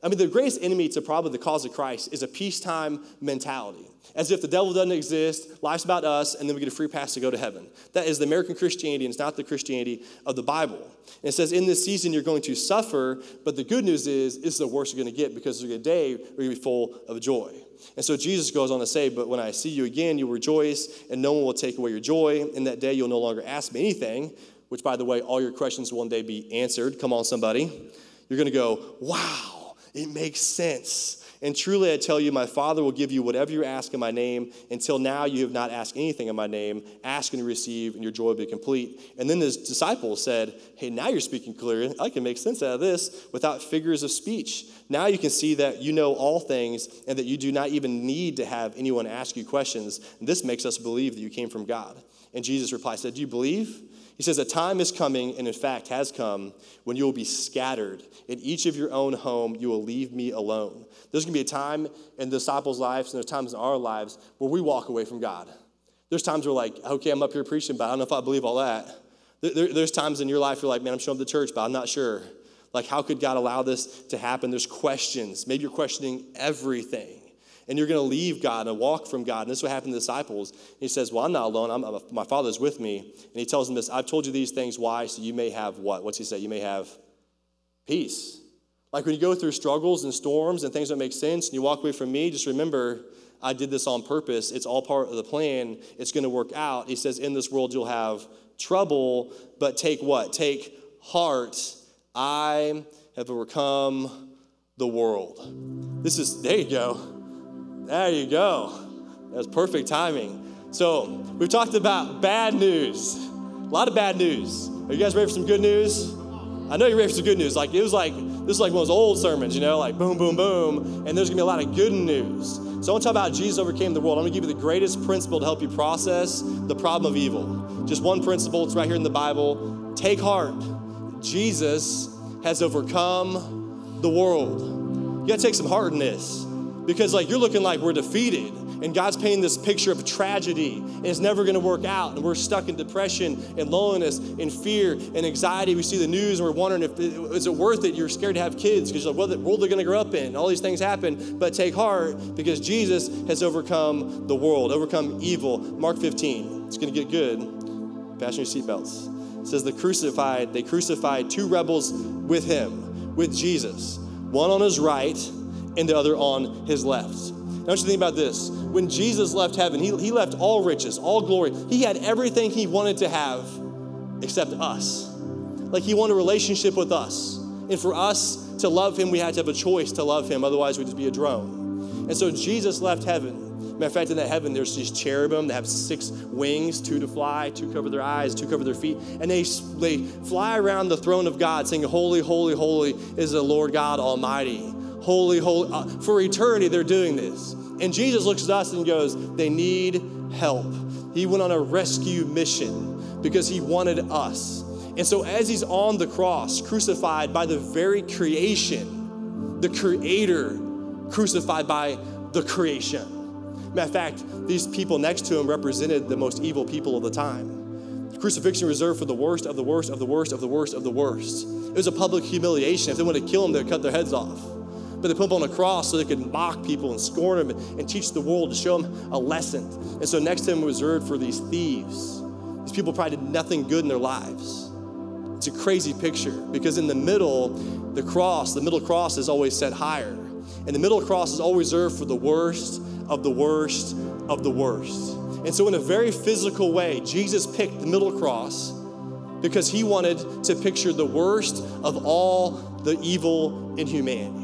I mean, the greatest enemy to probably the cause of Christ is a peacetime mentality as if the devil doesn't exist, life's about us, and then we get a free pass to go to heaven. That is the American Christianity, and it's not the Christianity of the Bible. And it says, in this season, you're going to suffer, but the good news is, it's the worst you're going to get because there's a day where you're going to be full of joy. And so Jesus goes on to say, But when I see you again, you'll rejoice, and no one will take away your joy. In that day, you'll no longer ask me anything, which, by the way, all your questions will one day be answered. Come on, somebody. You're going to go, Wow, it makes sense. And truly I tell you, my Father will give you whatever you ask in my name. Until now, you have not asked anything in my name. Ask and receive, and your joy will be complete. And then his disciples said, Hey, now you're speaking clearly. I can make sense out of this without figures of speech. Now you can see that you know all things and that you do not even need to have anyone ask you questions. And this makes us believe that you came from God. And Jesus replied, said, Do you believe? He says, A time is coming, and in fact has come, when you will be scattered. In each of your own home, you will leave me alone. There's going to be a time in the disciples' lives, and there's times in our lives where we walk away from God. There's times where, like, okay, I'm up here preaching, but I don't know if I believe all that. There's times in your life you're like, man, I'm showing up to church, but I'm not sure. Like, how could God allow this to happen? There's questions. Maybe you're questioning everything and you're going to leave God and walk from God. And this is what happened to the disciples. And He says, Well, I'm not alone. I'm, my Father's with me. And he tells them this I've told you these things. Why? So you may have what? What's he say? You may have peace. Like when you go through struggles and storms and things that make sense and you walk away from me, just remember, I did this on purpose. It's all part of the plan. It's going to work out. He says, In this world, you'll have trouble, but take what? Take heart. I have overcome the world. This is, there you go. There you go. That's perfect timing. So, we've talked about bad news. A lot of bad news. Are you guys ready for some good news? I know you're ready for some good news. Like, it was like, this is like one of those old sermons, you know, like boom, boom, boom. And there's gonna be a lot of good news. So I want to talk about Jesus overcame the world. I'm gonna give you the greatest principle to help you process the problem of evil. Just one principle, it's right here in the Bible. Take heart. Jesus has overcome the world. You gotta take some heart in this because like you're looking like we're defeated and god's painting this picture of tragedy and it's never going to work out and we're stuck in depression and loneliness and fear and anxiety. We see the news and we're wondering if is it worth it? You're scared to have kids because like what the world they're going to grow up in? All these things happen but take heart because jesus has overcome the world overcome evil. Mark 15 it's going to get good. Fasten your seatbelts. It says the crucified they crucified two rebels with him with jesus one on his right and the other on his left. Now, I want you to think about this. When Jesus left heaven, he, he left all riches, all glory. He had everything he wanted to have except us. Like he wanted a relationship with us. And for us to love him, we had to have a choice to love him, otherwise, we'd just be a drone. And so Jesus left heaven. Matter of fact, in that heaven, there's these cherubim that have six wings, two to fly, two cover their eyes, two cover their feet, and they, they fly around the throne of God, saying, Holy, holy, holy is the Lord God Almighty holy, holy. Uh, for eternity, they're doing this. And Jesus looks at us and goes, They need help. He went on a rescue mission because he wanted us. And so, as he's on the cross, crucified by the very creation, the creator crucified by the creation. Matter of fact, these people next to him represented the most evil people of the time. Crucifixion reserved for the worst of the worst of the worst of the worst of the worst. It was a public humiliation. If they wanted to kill him, they'd cut their heads off but they put him on a cross so they could mock people and scorn him and teach the world to show him a lesson. And so next to him was reserved for these thieves. These people probably did nothing good in their lives. It's a crazy picture because in the middle, the cross, the middle cross is always set higher. And the middle cross is always reserved for the worst of the worst of the worst. And so, in a very physical way, Jesus picked the middle cross because he wanted to picture the worst of all the evil in humanity.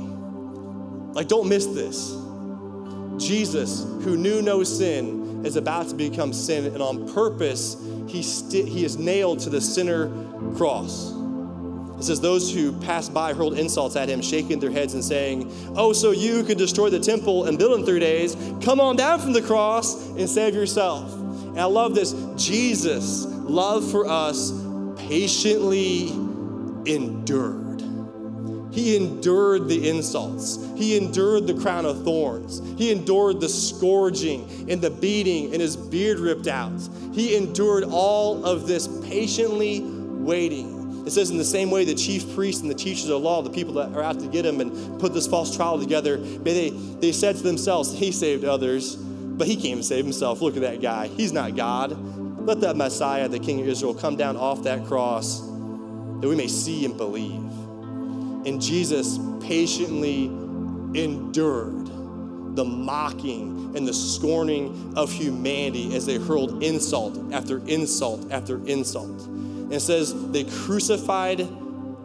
Like, don't miss this. Jesus, who knew no sin, is about to become sin, and on purpose, he, st- he is nailed to the sinner cross. It says, Those who passed by hurled insults at him, shaking their heads and saying, Oh, so you could destroy the temple and build in three days? Come on down from the cross and save yourself. And I love this. Jesus, love for us, patiently endured. He endured the insults. He endured the crown of thorns. He endured the scourging and the beating and his beard ripped out. He endured all of this patiently waiting. It says, in the same way, the chief priests and the teachers of the law, the people that are out to get him and put this false trial together, they, they said to themselves, He saved others, but he can't even save himself. Look at that guy. He's not God. Let that Messiah, the King of Israel, come down off that cross that we may see and believe. And Jesus patiently endured the mocking and the scorning of humanity as they hurled insult after insult after insult. And it says they crucified,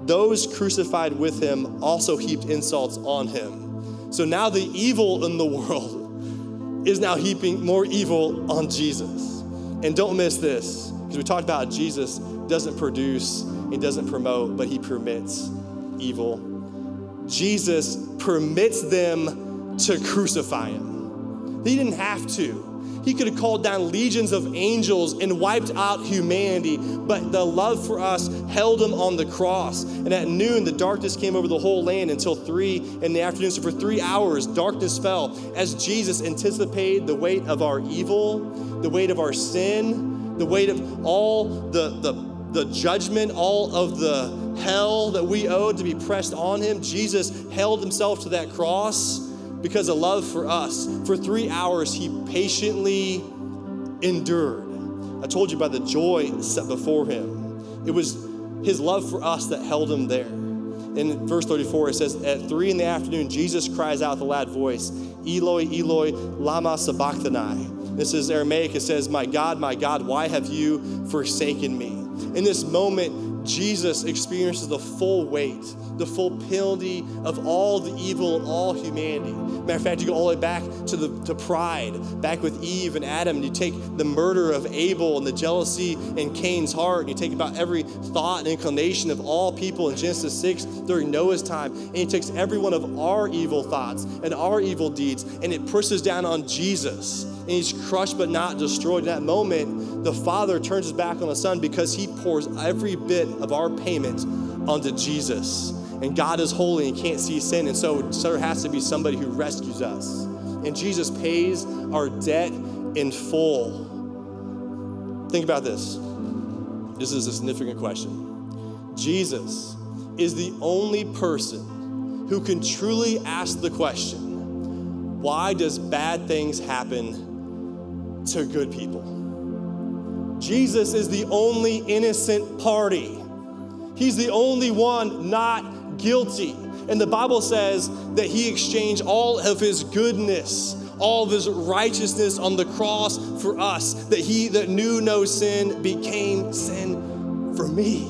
those crucified with him also heaped insults on him. So now the evil in the world is now heaping more evil on Jesus. And don't miss this, because we talked about Jesus doesn't produce, he doesn't promote, but he permits evil. Jesus permits them to crucify him. He didn't have to. He could have called down legions of angels and wiped out humanity, but the love for us held him on the cross. And at noon, the darkness came over the whole land until three in the afternoon. So for three hours, darkness fell as Jesus anticipated the weight of our evil, the weight of our sin, the weight of all the, the, the judgment, all of the hell that we owed to be pressed on him. Jesus held himself to that cross because of love for us. For three hours, he patiently endured. I told you about the joy set before him. It was his love for us that held him there. In verse 34, it says, At three in the afternoon, Jesus cries out with a loud voice, Eloi, Eloi, Lama Sabachthani. This is Aramaic. It says, My God, my God, why have you forsaken me? In this moment, Jesus experiences the full weight, the full penalty of all the evil in all humanity. Matter of fact, you go all the way back to the to pride, back with Eve and Adam, and you take the murder of Abel and the jealousy in Cain's heart, and you take about every thought and inclination of all people in Genesis 6 during Noah's time, and he takes every one of our evil thoughts and our evil deeds, and it pushes down on Jesus and he's crushed but not destroyed. In that moment, the Father turns his back on the Son because he pours every bit of our payment onto Jesus. And God is holy and can't see sin, and so, so there has to be somebody who rescues us. And Jesus pays our debt in full. Think about this. This is a significant question. Jesus is the only person who can truly ask the question why does bad things happen to good people. Jesus is the only innocent party. He's the only one not guilty. And the Bible says that he exchanged all of his goodness, all of his righteousness on the cross for us, that he that knew no sin became sin for me.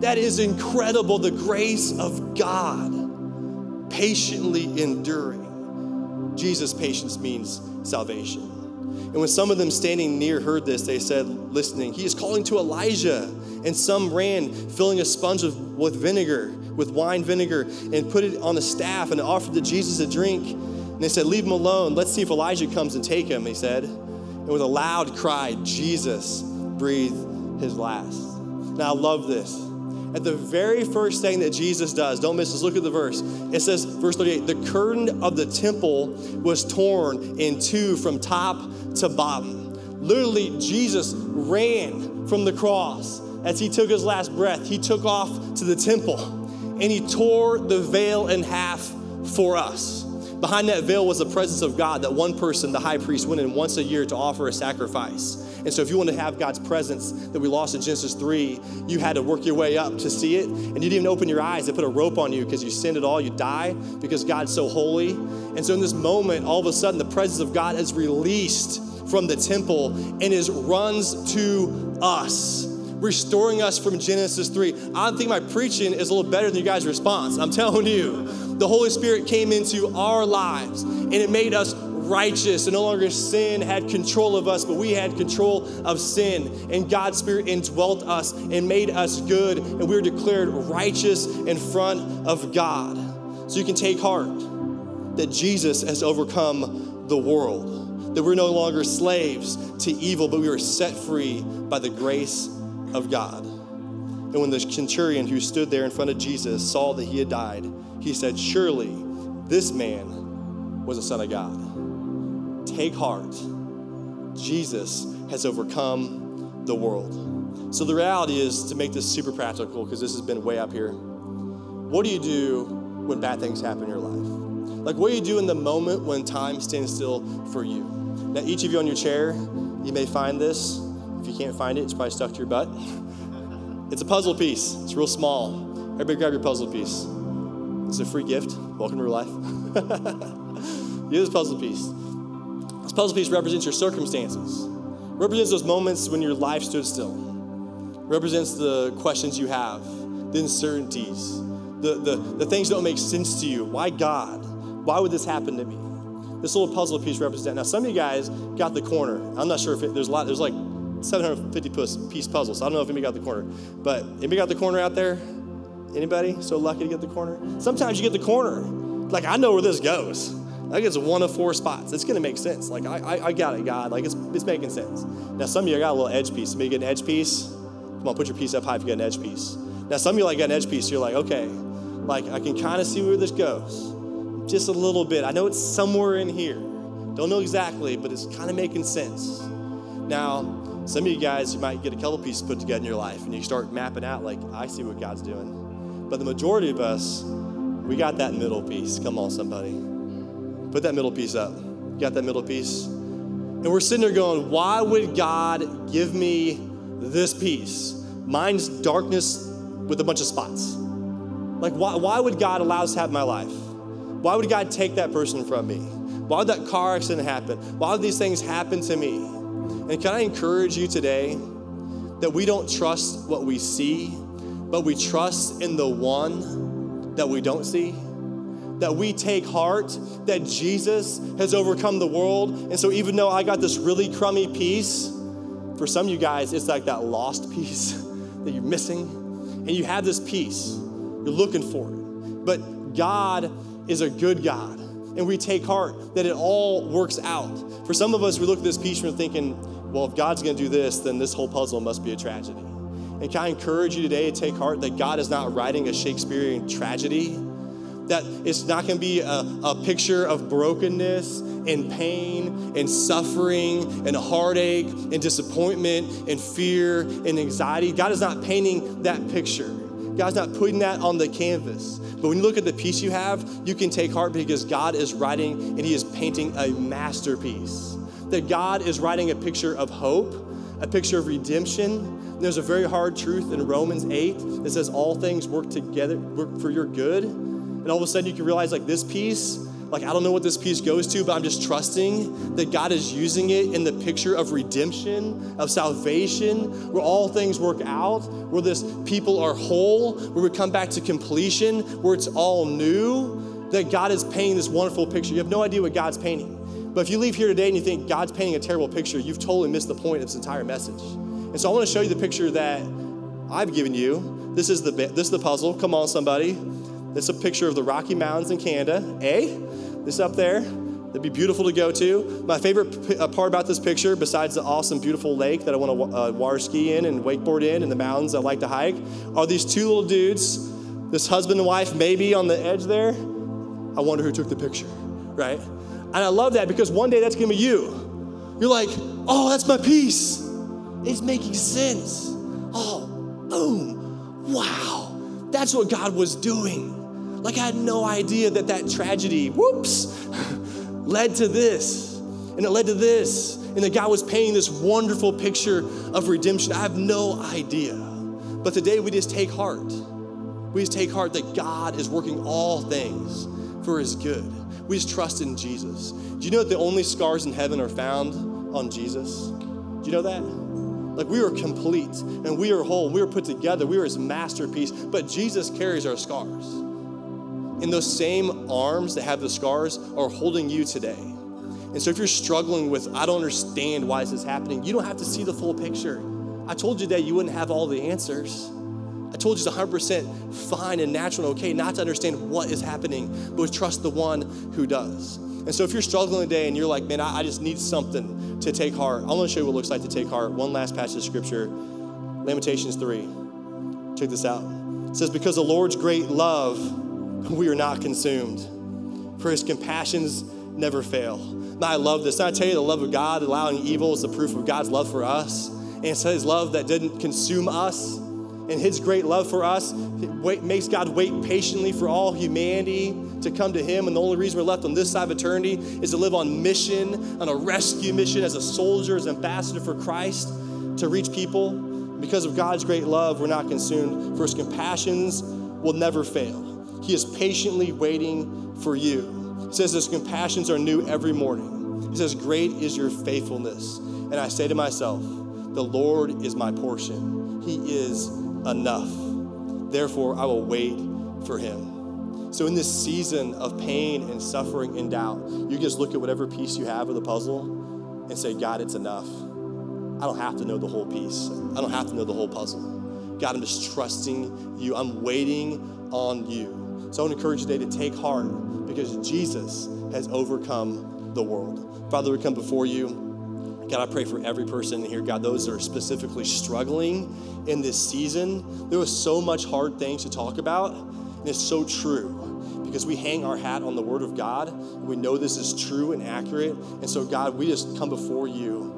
That is incredible, the grace of God patiently enduring. Jesus' patience means salvation. And when some of them standing near heard this, they said, listening, He is calling to Elijah. And some ran, filling a sponge with, with vinegar, with wine vinegar, and put it on the staff and offered to Jesus a drink. And they said, Leave him alone. Let's see if Elijah comes and take him, he said. And with a loud cry, Jesus breathed his last. Now, I love this. At the very first thing that Jesus does, don't miss this, look at the verse. It says, verse 38, the curtain of the temple was torn in two from top to bottom. Literally, Jesus ran from the cross as he took his last breath. He took off to the temple and he tore the veil in half for us. Behind that veil was the presence of God that one person, the high priest, went in once a year to offer a sacrifice. And so, if you want to have God's presence that we lost in Genesis 3, you had to work your way up to see it. And you didn't even open your eyes. They put a rope on you because you sinned at all. You die because God's so holy. And so, in this moment, all of a sudden, the presence of God is released from the temple and is runs to us restoring us from Genesis 3. I think my preaching is a little better than you guys' response. I'm telling you. The Holy Spirit came into our lives and it made us righteous and no longer sin had control of us, but we had control of sin. And God's Spirit indwelt us and made us good, and we were declared righteous in front of God. So you can take heart that Jesus has overcome the world, that we're no longer slaves to evil, but we were set free by the grace of God. And when the centurion who stood there in front of Jesus saw that he had died, he said, Surely this man was a son of God. Take heart. Jesus has overcome the world. So the reality is to make this super practical, because this has been way up here. What do you do when bad things happen in your life? Like, what do you do in the moment when time stands still for you? Now, each of you on your chair, you may find this. If you can't find it, it's probably stuck to your butt. <laughs> It's a puzzle piece, it's real small. Everybody grab your puzzle piece. It's a free gift. Welcome to real life. <laughs> Use this puzzle piece. This puzzle piece represents your circumstances, represents those moments when your life stood still, represents the questions you have, the uncertainties, the, the, the things that don't make sense to you. Why God? Why would this happen to me? This little puzzle piece represents. Now, some of you guys got the corner. I'm not sure if it, there's a lot. There's like 750 piece puzzle. So I don't know if anybody got the corner, but anybody got the corner out there? Anybody so lucky to get the corner? Sometimes you get the corner. Like I know where this goes. I think it's one of four spots. It's to make sense. Like, I, I, I, got it, God. Like, it's, it's making sense. Now, some of you got a little edge piece. Maybe you get an edge piece. Come on, put your piece up high if you got an edge piece. Now, some of you like got an edge piece. You're like, okay, like, I can kind of see where this goes. Just a little bit. I know it's somewhere in here. Don't know exactly, but it's kind of making sense. Now, some of you guys, you might get a couple pieces put together in your life and you start mapping out, like, I see what God's doing. But the majority of us, we got that middle piece. Come on, somebody. Put that middle piece up. got that middle piece? And we're sitting there going, why would God give me this piece? Mine's darkness with a bunch of spots. Like, why, why would God allow us to have my life? Why would God take that person from me? Why would that car accident happen? Why would these things happen to me? And can I encourage you today that we don't trust what we see, but we trust in the one that we don't see? That we take heart that Jesus has overcome the world. And so, even though I got this really crummy piece, for some of you guys, it's like that lost <laughs> piece that you're missing. And you have this piece, you're looking for it. But God is a good God. And we take heart that it all works out. For some of us, we look at this piece and we're thinking, well, if God's gonna do this, then this whole puzzle must be a tragedy. And can I encourage you today to take heart that God is not writing a Shakespearean tragedy? That it's not going to be a, a picture of brokenness and pain and suffering and heartache and disappointment and fear and anxiety. God is not painting that picture. God's not putting that on the canvas. But when you look at the piece you have, you can take heart because God is writing and He is painting a masterpiece. That God is writing a picture of hope, a picture of redemption. there's a very hard truth in Romans 8 that says all things work together, work for your good and all of a sudden you can realize like this piece, like I don't know what this piece goes to, but I'm just trusting that God is using it in the picture of redemption, of salvation, where all things work out, where this people are whole, where we come back to completion, where it's all new, that God is painting this wonderful picture. You have no idea what God's painting. But if you leave here today and you think God's painting a terrible picture, you've totally missed the point of this entire message. And so I want to show you the picture that I've given you. This is the this is the puzzle. Come on, somebody. This is a picture of the Rocky Mountains in Canada. A, This up there. That'd be beautiful to go to. My favorite p- uh, part about this picture, besides the awesome, beautiful lake that I want to uh, water ski in and wakeboard in, and the mountains I like to hike, are these two little dudes, this husband and wife, maybe on the edge there. I wonder who took the picture, right? And I love that because one day that's gonna be you. You're like, oh, that's my piece. It's making sense. Oh, boom. Wow. That's what God was doing. Like I had no idea that that tragedy, whoops, led to this. And it led to this. And that God was painting this wonderful picture of redemption. I have no idea. But today we just take heart. We just take heart that God is working all things for his good. We just trust in Jesus. Do you know that the only scars in heaven are found on Jesus? Do you know that? Like we are complete and we are whole. We are put together. We are his masterpiece. But Jesus carries our scars. And those same arms that have the scars are holding you today. And so if you're struggling with, I don't understand why this is happening, you don't have to see the full picture. I told you that you wouldn't have all the answers. I told you it's 100% fine and natural and okay not to understand what is happening, but trust the one who does. And so if you're struggling today and you're like, man, I, I just need something to take heart, I want to show you what it looks like to take heart. One last passage of scripture, Lamentations 3. Check this out. It says, Because the Lord's great love, we are not consumed, for his compassions never fail. Now, I love this. And I tell you, the love of God, allowing evil is the proof of God's love for us. And it's his love that didn't consume us. And his great love for us makes God wait patiently for all humanity to come to him. And the only reason we're left on this side of eternity is to live on mission, on a rescue mission as a soldier, as ambassador for Christ to reach people. Because of God's great love, we're not consumed, for his compassions will never fail. He is patiently waiting for you. He says his compassions are new every morning. He says, Great is your faithfulness. And I say to myself, The Lord is my portion. He is enough. Therefore, I will wait for him. So, in this season of pain and suffering and doubt, you just look at whatever piece you have of the puzzle and say, God, it's enough. I don't have to know the whole piece, I don't have to know the whole puzzle. God, I'm just trusting you, I'm waiting on you. So, I want to encourage you today to take heart because Jesus has overcome the world. Father, we come before you. God, I pray for every person here, God, those that are specifically struggling in this season. There was so much hard things to talk about, and it's so true because we hang our hat on the Word of God. We know this is true and accurate. And so, God, we just come before you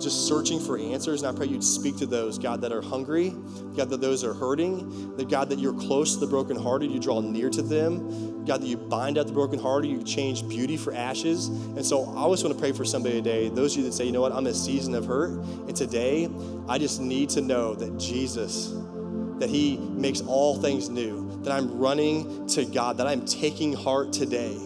just searching for answers. And I pray you'd speak to those, God, that are hungry, God, that those are hurting, that God, that you're close to the brokenhearted, you draw near to them. God, that you bind up the brokenhearted, you change beauty for ashes. And so I always want to pray for somebody today, those of you that say, you know what, I'm in a season of hurt. And today, I just need to know that Jesus, that He makes all things new, that I'm running to God, that I'm taking heart today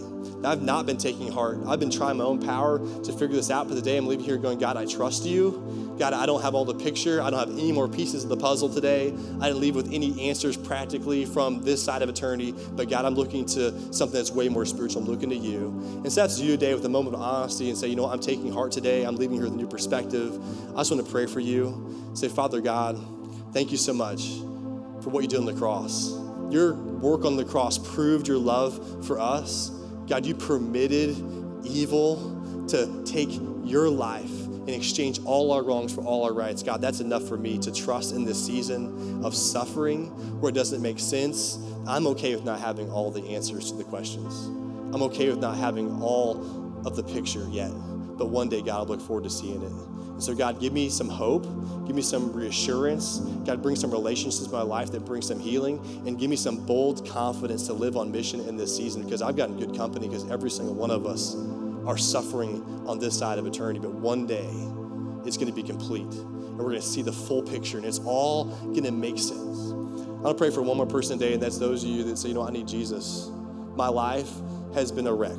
I've not been taking heart. I've been trying my own power to figure this out, but today I'm leaving here going, God, I trust you. God, I don't have all the picture. I don't have any more pieces of the puzzle today. I didn't leave with any answers practically from this side of eternity, but God, I'm looking to something that's way more spiritual. I'm looking to you. And so that's you today with a moment of honesty and say, you know what, I'm taking heart today. I'm leaving here with a new perspective. I just want to pray for you. Say, Father God, thank you so much for what you did on the cross. Your work on the cross proved your love for us. God, you permitted evil to take your life and exchange all our wrongs for all our rights. God, that's enough for me to trust in this season of suffering where it doesn't make sense. I'm okay with not having all the answers to the questions. I'm okay with not having all of the picture yet. But one day, God, I look forward to seeing it. So, God, give me some hope, give me some reassurance. God, bring some relationships in my life that bring some healing, and give me some bold confidence to live on mission in this season because I've gotten good company because every single one of us are suffering on this side of eternity. But one day, it's going to be complete, and we're going to see the full picture, and it's all going to make sense. I want to pray for one more person today, and that's those of you that say, you know, I need Jesus. My life has been a wreck.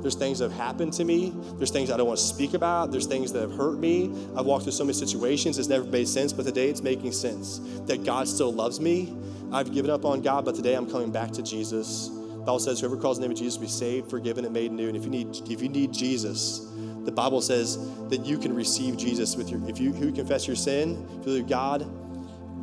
There's things that have happened to me. There's things I don't want to speak about. There's things that have hurt me. I've walked through so many situations. It's never made sense, but today it's making sense that God still loves me. I've given up on God, but today I'm coming back to Jesus. The Bible says, whoever calls the name of Jesus will be saved, forgiven, and made new. And if you need, if you need Jesus, the Bible says that you can receive Jesus with your, if you who confess your sin, believe God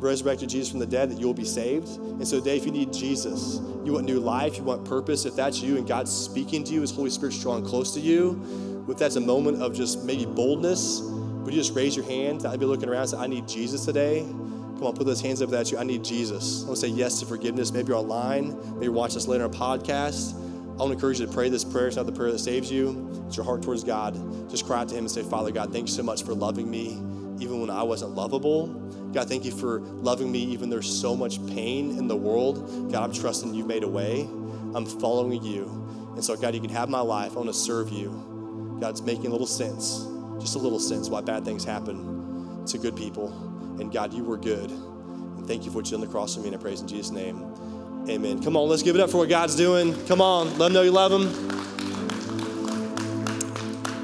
resurrected Jesus from the dead, that you'll be saved. And so today, if you need Jesus, you want new life, you want purpose, if that's you and God's speaking to you, His Holy Spirit's drawing close to you, if that's a moment of just maybe boldness, would you just raise your hand? I'd be looking around and say, I need Jesus today. Come on, put those hands up that you. I need Jesus. I want to say yes to forgiveness. Maybe you're online, maybe you're watching us later on a podcast. I want to encourage you to pray this prayer. It's not the prayer that saves you, it's your heart towards God. Just cry out to Him and say, Father God, thank you so much for loving me even when I wasn't lovable. God, thank you for loving me even there's so much pain in the world. God, I'm trusting you made a way. I'm following you. And so, God, you can have my life. I want to serve you. God, it's making a little sense, just a little sense why bad things happen to good people. And God, you were good. And thank you for what you did on the cross for me. And I praise in Jesus' name. Amen. Come on, let's give it up for what God's doing. Come on, let them know you love them.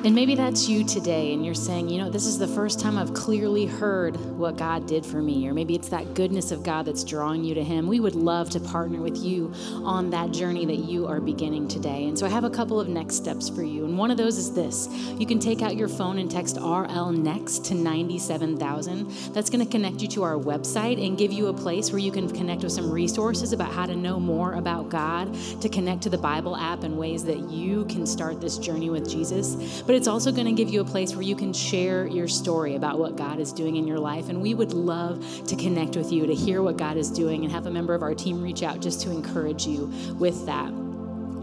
And maybe that's you today, and you're saying, you know, this is the first time I've clearly heard what God did for me. Or maybe it's that goodness of God that's drawing you to Him. We would love to partner with you on that journey that you are beginning today. And so I have a couple of next steps for you. And one of those is this you can take out your phone and text RL next to 97,000. That's going to connect you to our website and give you a place where you can connect with some resources about how to know more about God, to connect to the Bible app and ways that you can start this journey with Jesus. But but it's also going to give you a place where you can share your story about what God is doing in your life. And we would love to connect with you, to hear what God is doing, and have a member of our team reach out just to encourage you with that.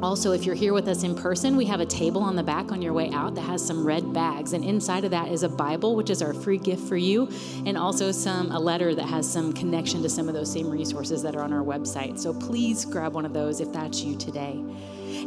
Also, if you're here with us in person, we have a table on the back on your way out that has some red bags, and inside of that is a Bible, which is our free gift for you, and also some a letter that has some connection to some of those same resources that are on our website. So please grab one of those if that's you today.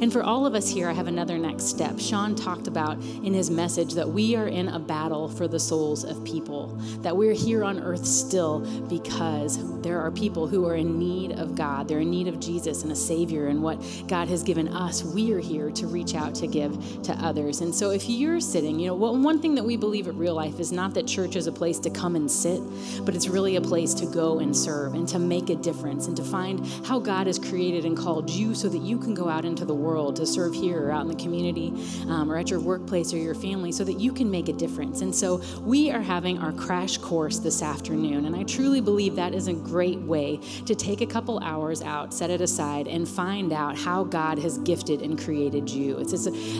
And for all of us here, I have another next step. Sean talked about in his message that we are in a battle for the souls of people, that we're here on earth still because there are people who are in need of God. They're in need of Jesus and a Savior and what God has given us. We are here to reach out to give to others. And so if you're sitting, you know, one thing that we believe at Real Life is not that church is a place to come and sit, but it's really a place to go and serve and to make a difference and to find how God has created and called you so that you can go out into the world world to serve here or out in the community um, or at your workplace or your family so that you can make a difference. And so we are having our crash course this afternoon. And I truly believe that is a great way to take a couple hours out, set it aside, and find out how God has gifted and created you. It's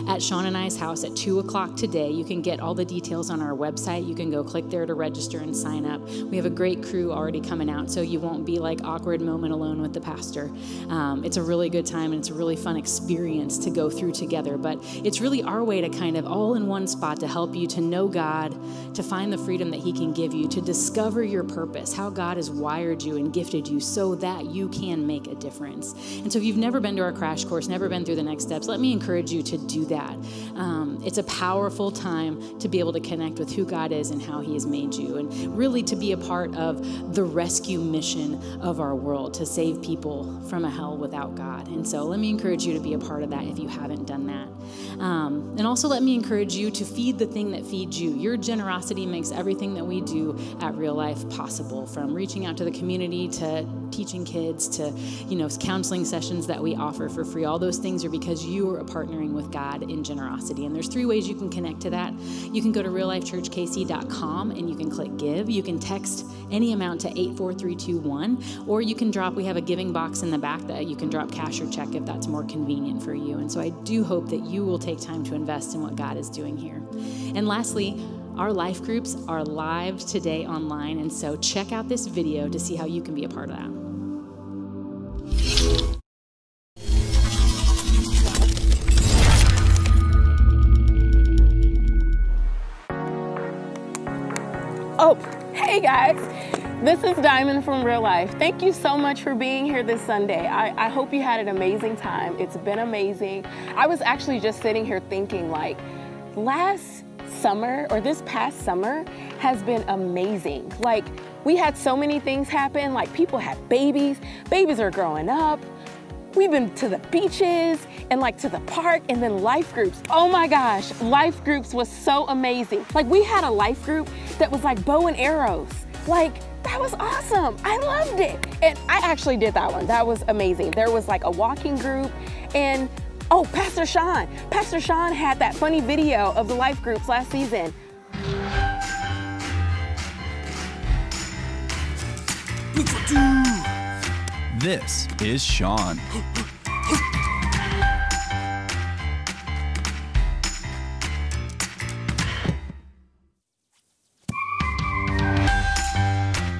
at Sean and I's house at 2 o'clock today. You can get all the details on our website. You can go click there to register and sign up. We have a great crew already coming out, so you won't be like awkward moment alone with the pastor. Um, it's a really good time and it's a really fun experience experience to go through together. But it's really our way to kind of all in one spot to help you to know God, to find the freedom that He can give you, to discover your purpose, how God has wired you and gifted you so that you can make a difference. And so if you've never been to our crash course, never been through the next steps, let me encourage you to do that. Um, it's a powerful time to be able to connect with who God is and how He has made you, and really to be a part of the rescue mission of our world to save people from a hell without God. And so let me encourage you to be a part of that if you haven't done that. Um, and also, let me encourage you to feed the thing that feeds you. Your generosity makes everything that we do at Real Life possible, from reaching out to the community to teaching kids to, you know, counseling sessions that we offer for free. All those things are because you are partnering with God in generosity. And there's three ways you can connect to that. You can go to reallifechurchkc.com and you can click give. You can text any amount to 84321, or you can drop, we have a giving box in the back that you can drop cash or check if that's more convenient for you. And so I do hope that you will take time to invest in what God is doing here. And lastly, our life groups are live today online. And so check out this video to see how you can be a part of that.
Oh, hey guys. This is Diamond from Real Life. Thank you so much for being here this Sunday. I, I, hope you had an amazing time. It's been amazing. I was actually just sitting here thinking, like, last summer or this past summer has been amazing. Like, we had so many things happen. Like, people had babies, babies are growing up. We've been to the beaches and like to the park and then life groups. Oh my gosh, life groups was so amazing. Like, we had a life group that was like bow and arrows. Like, that was awesome. I loved it. And I actually did that one. That was amazing. There was like a walking group and oh, Pastor Sean. Pastor Sean had that funny video of the life groups last season.
This is Sean.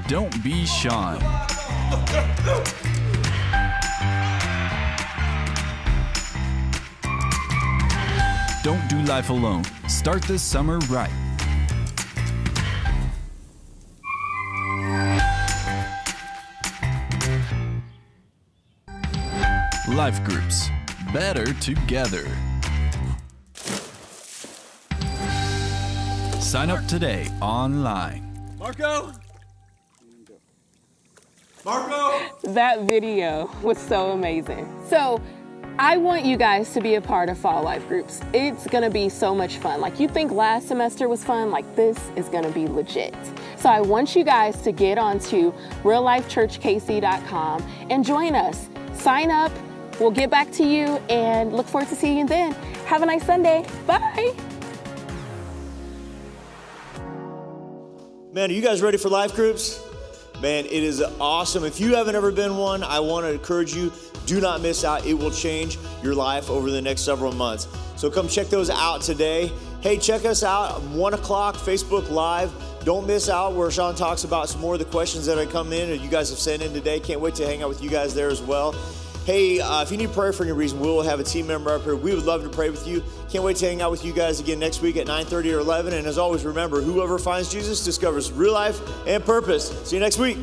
Don't be Sean. Don't do life alone. Start this summer right. Life groups. Better together. Sign up today online.
Marco? Marco?
That video was so amazing. So, I want you guys to be a part of Fall Life groups. It's gonna be so much fun. Like you think last semester was fun, like this is gonna be legit. So I want you guys to get onto reallifechurchkc.com and join us. Sign up. We'll get back to you and look forward to seeing you then. Have a nice Sunday. Bye.
Man, are you guys ready for life groups? Man, it is awesome. If you haven't ever been one, I want to encourage you do not miss out. It will change your life over the next several months. So come check those out today. Hey, check us out 1 o'clock, Facebook Live. Don't miss out where Sean talks about some more of the questions that have come in and you guys have sent in today. Can't wait to hang out with you guys there as well. Hey, uh, if you need prayer for any reason, we will have a team member up here. We would love to pray with you. Can't wait to hang out with you guys again next week at 9:30 or 11. And as always, remember, whoever finds Jesus discovers real life and purpose. See you next week.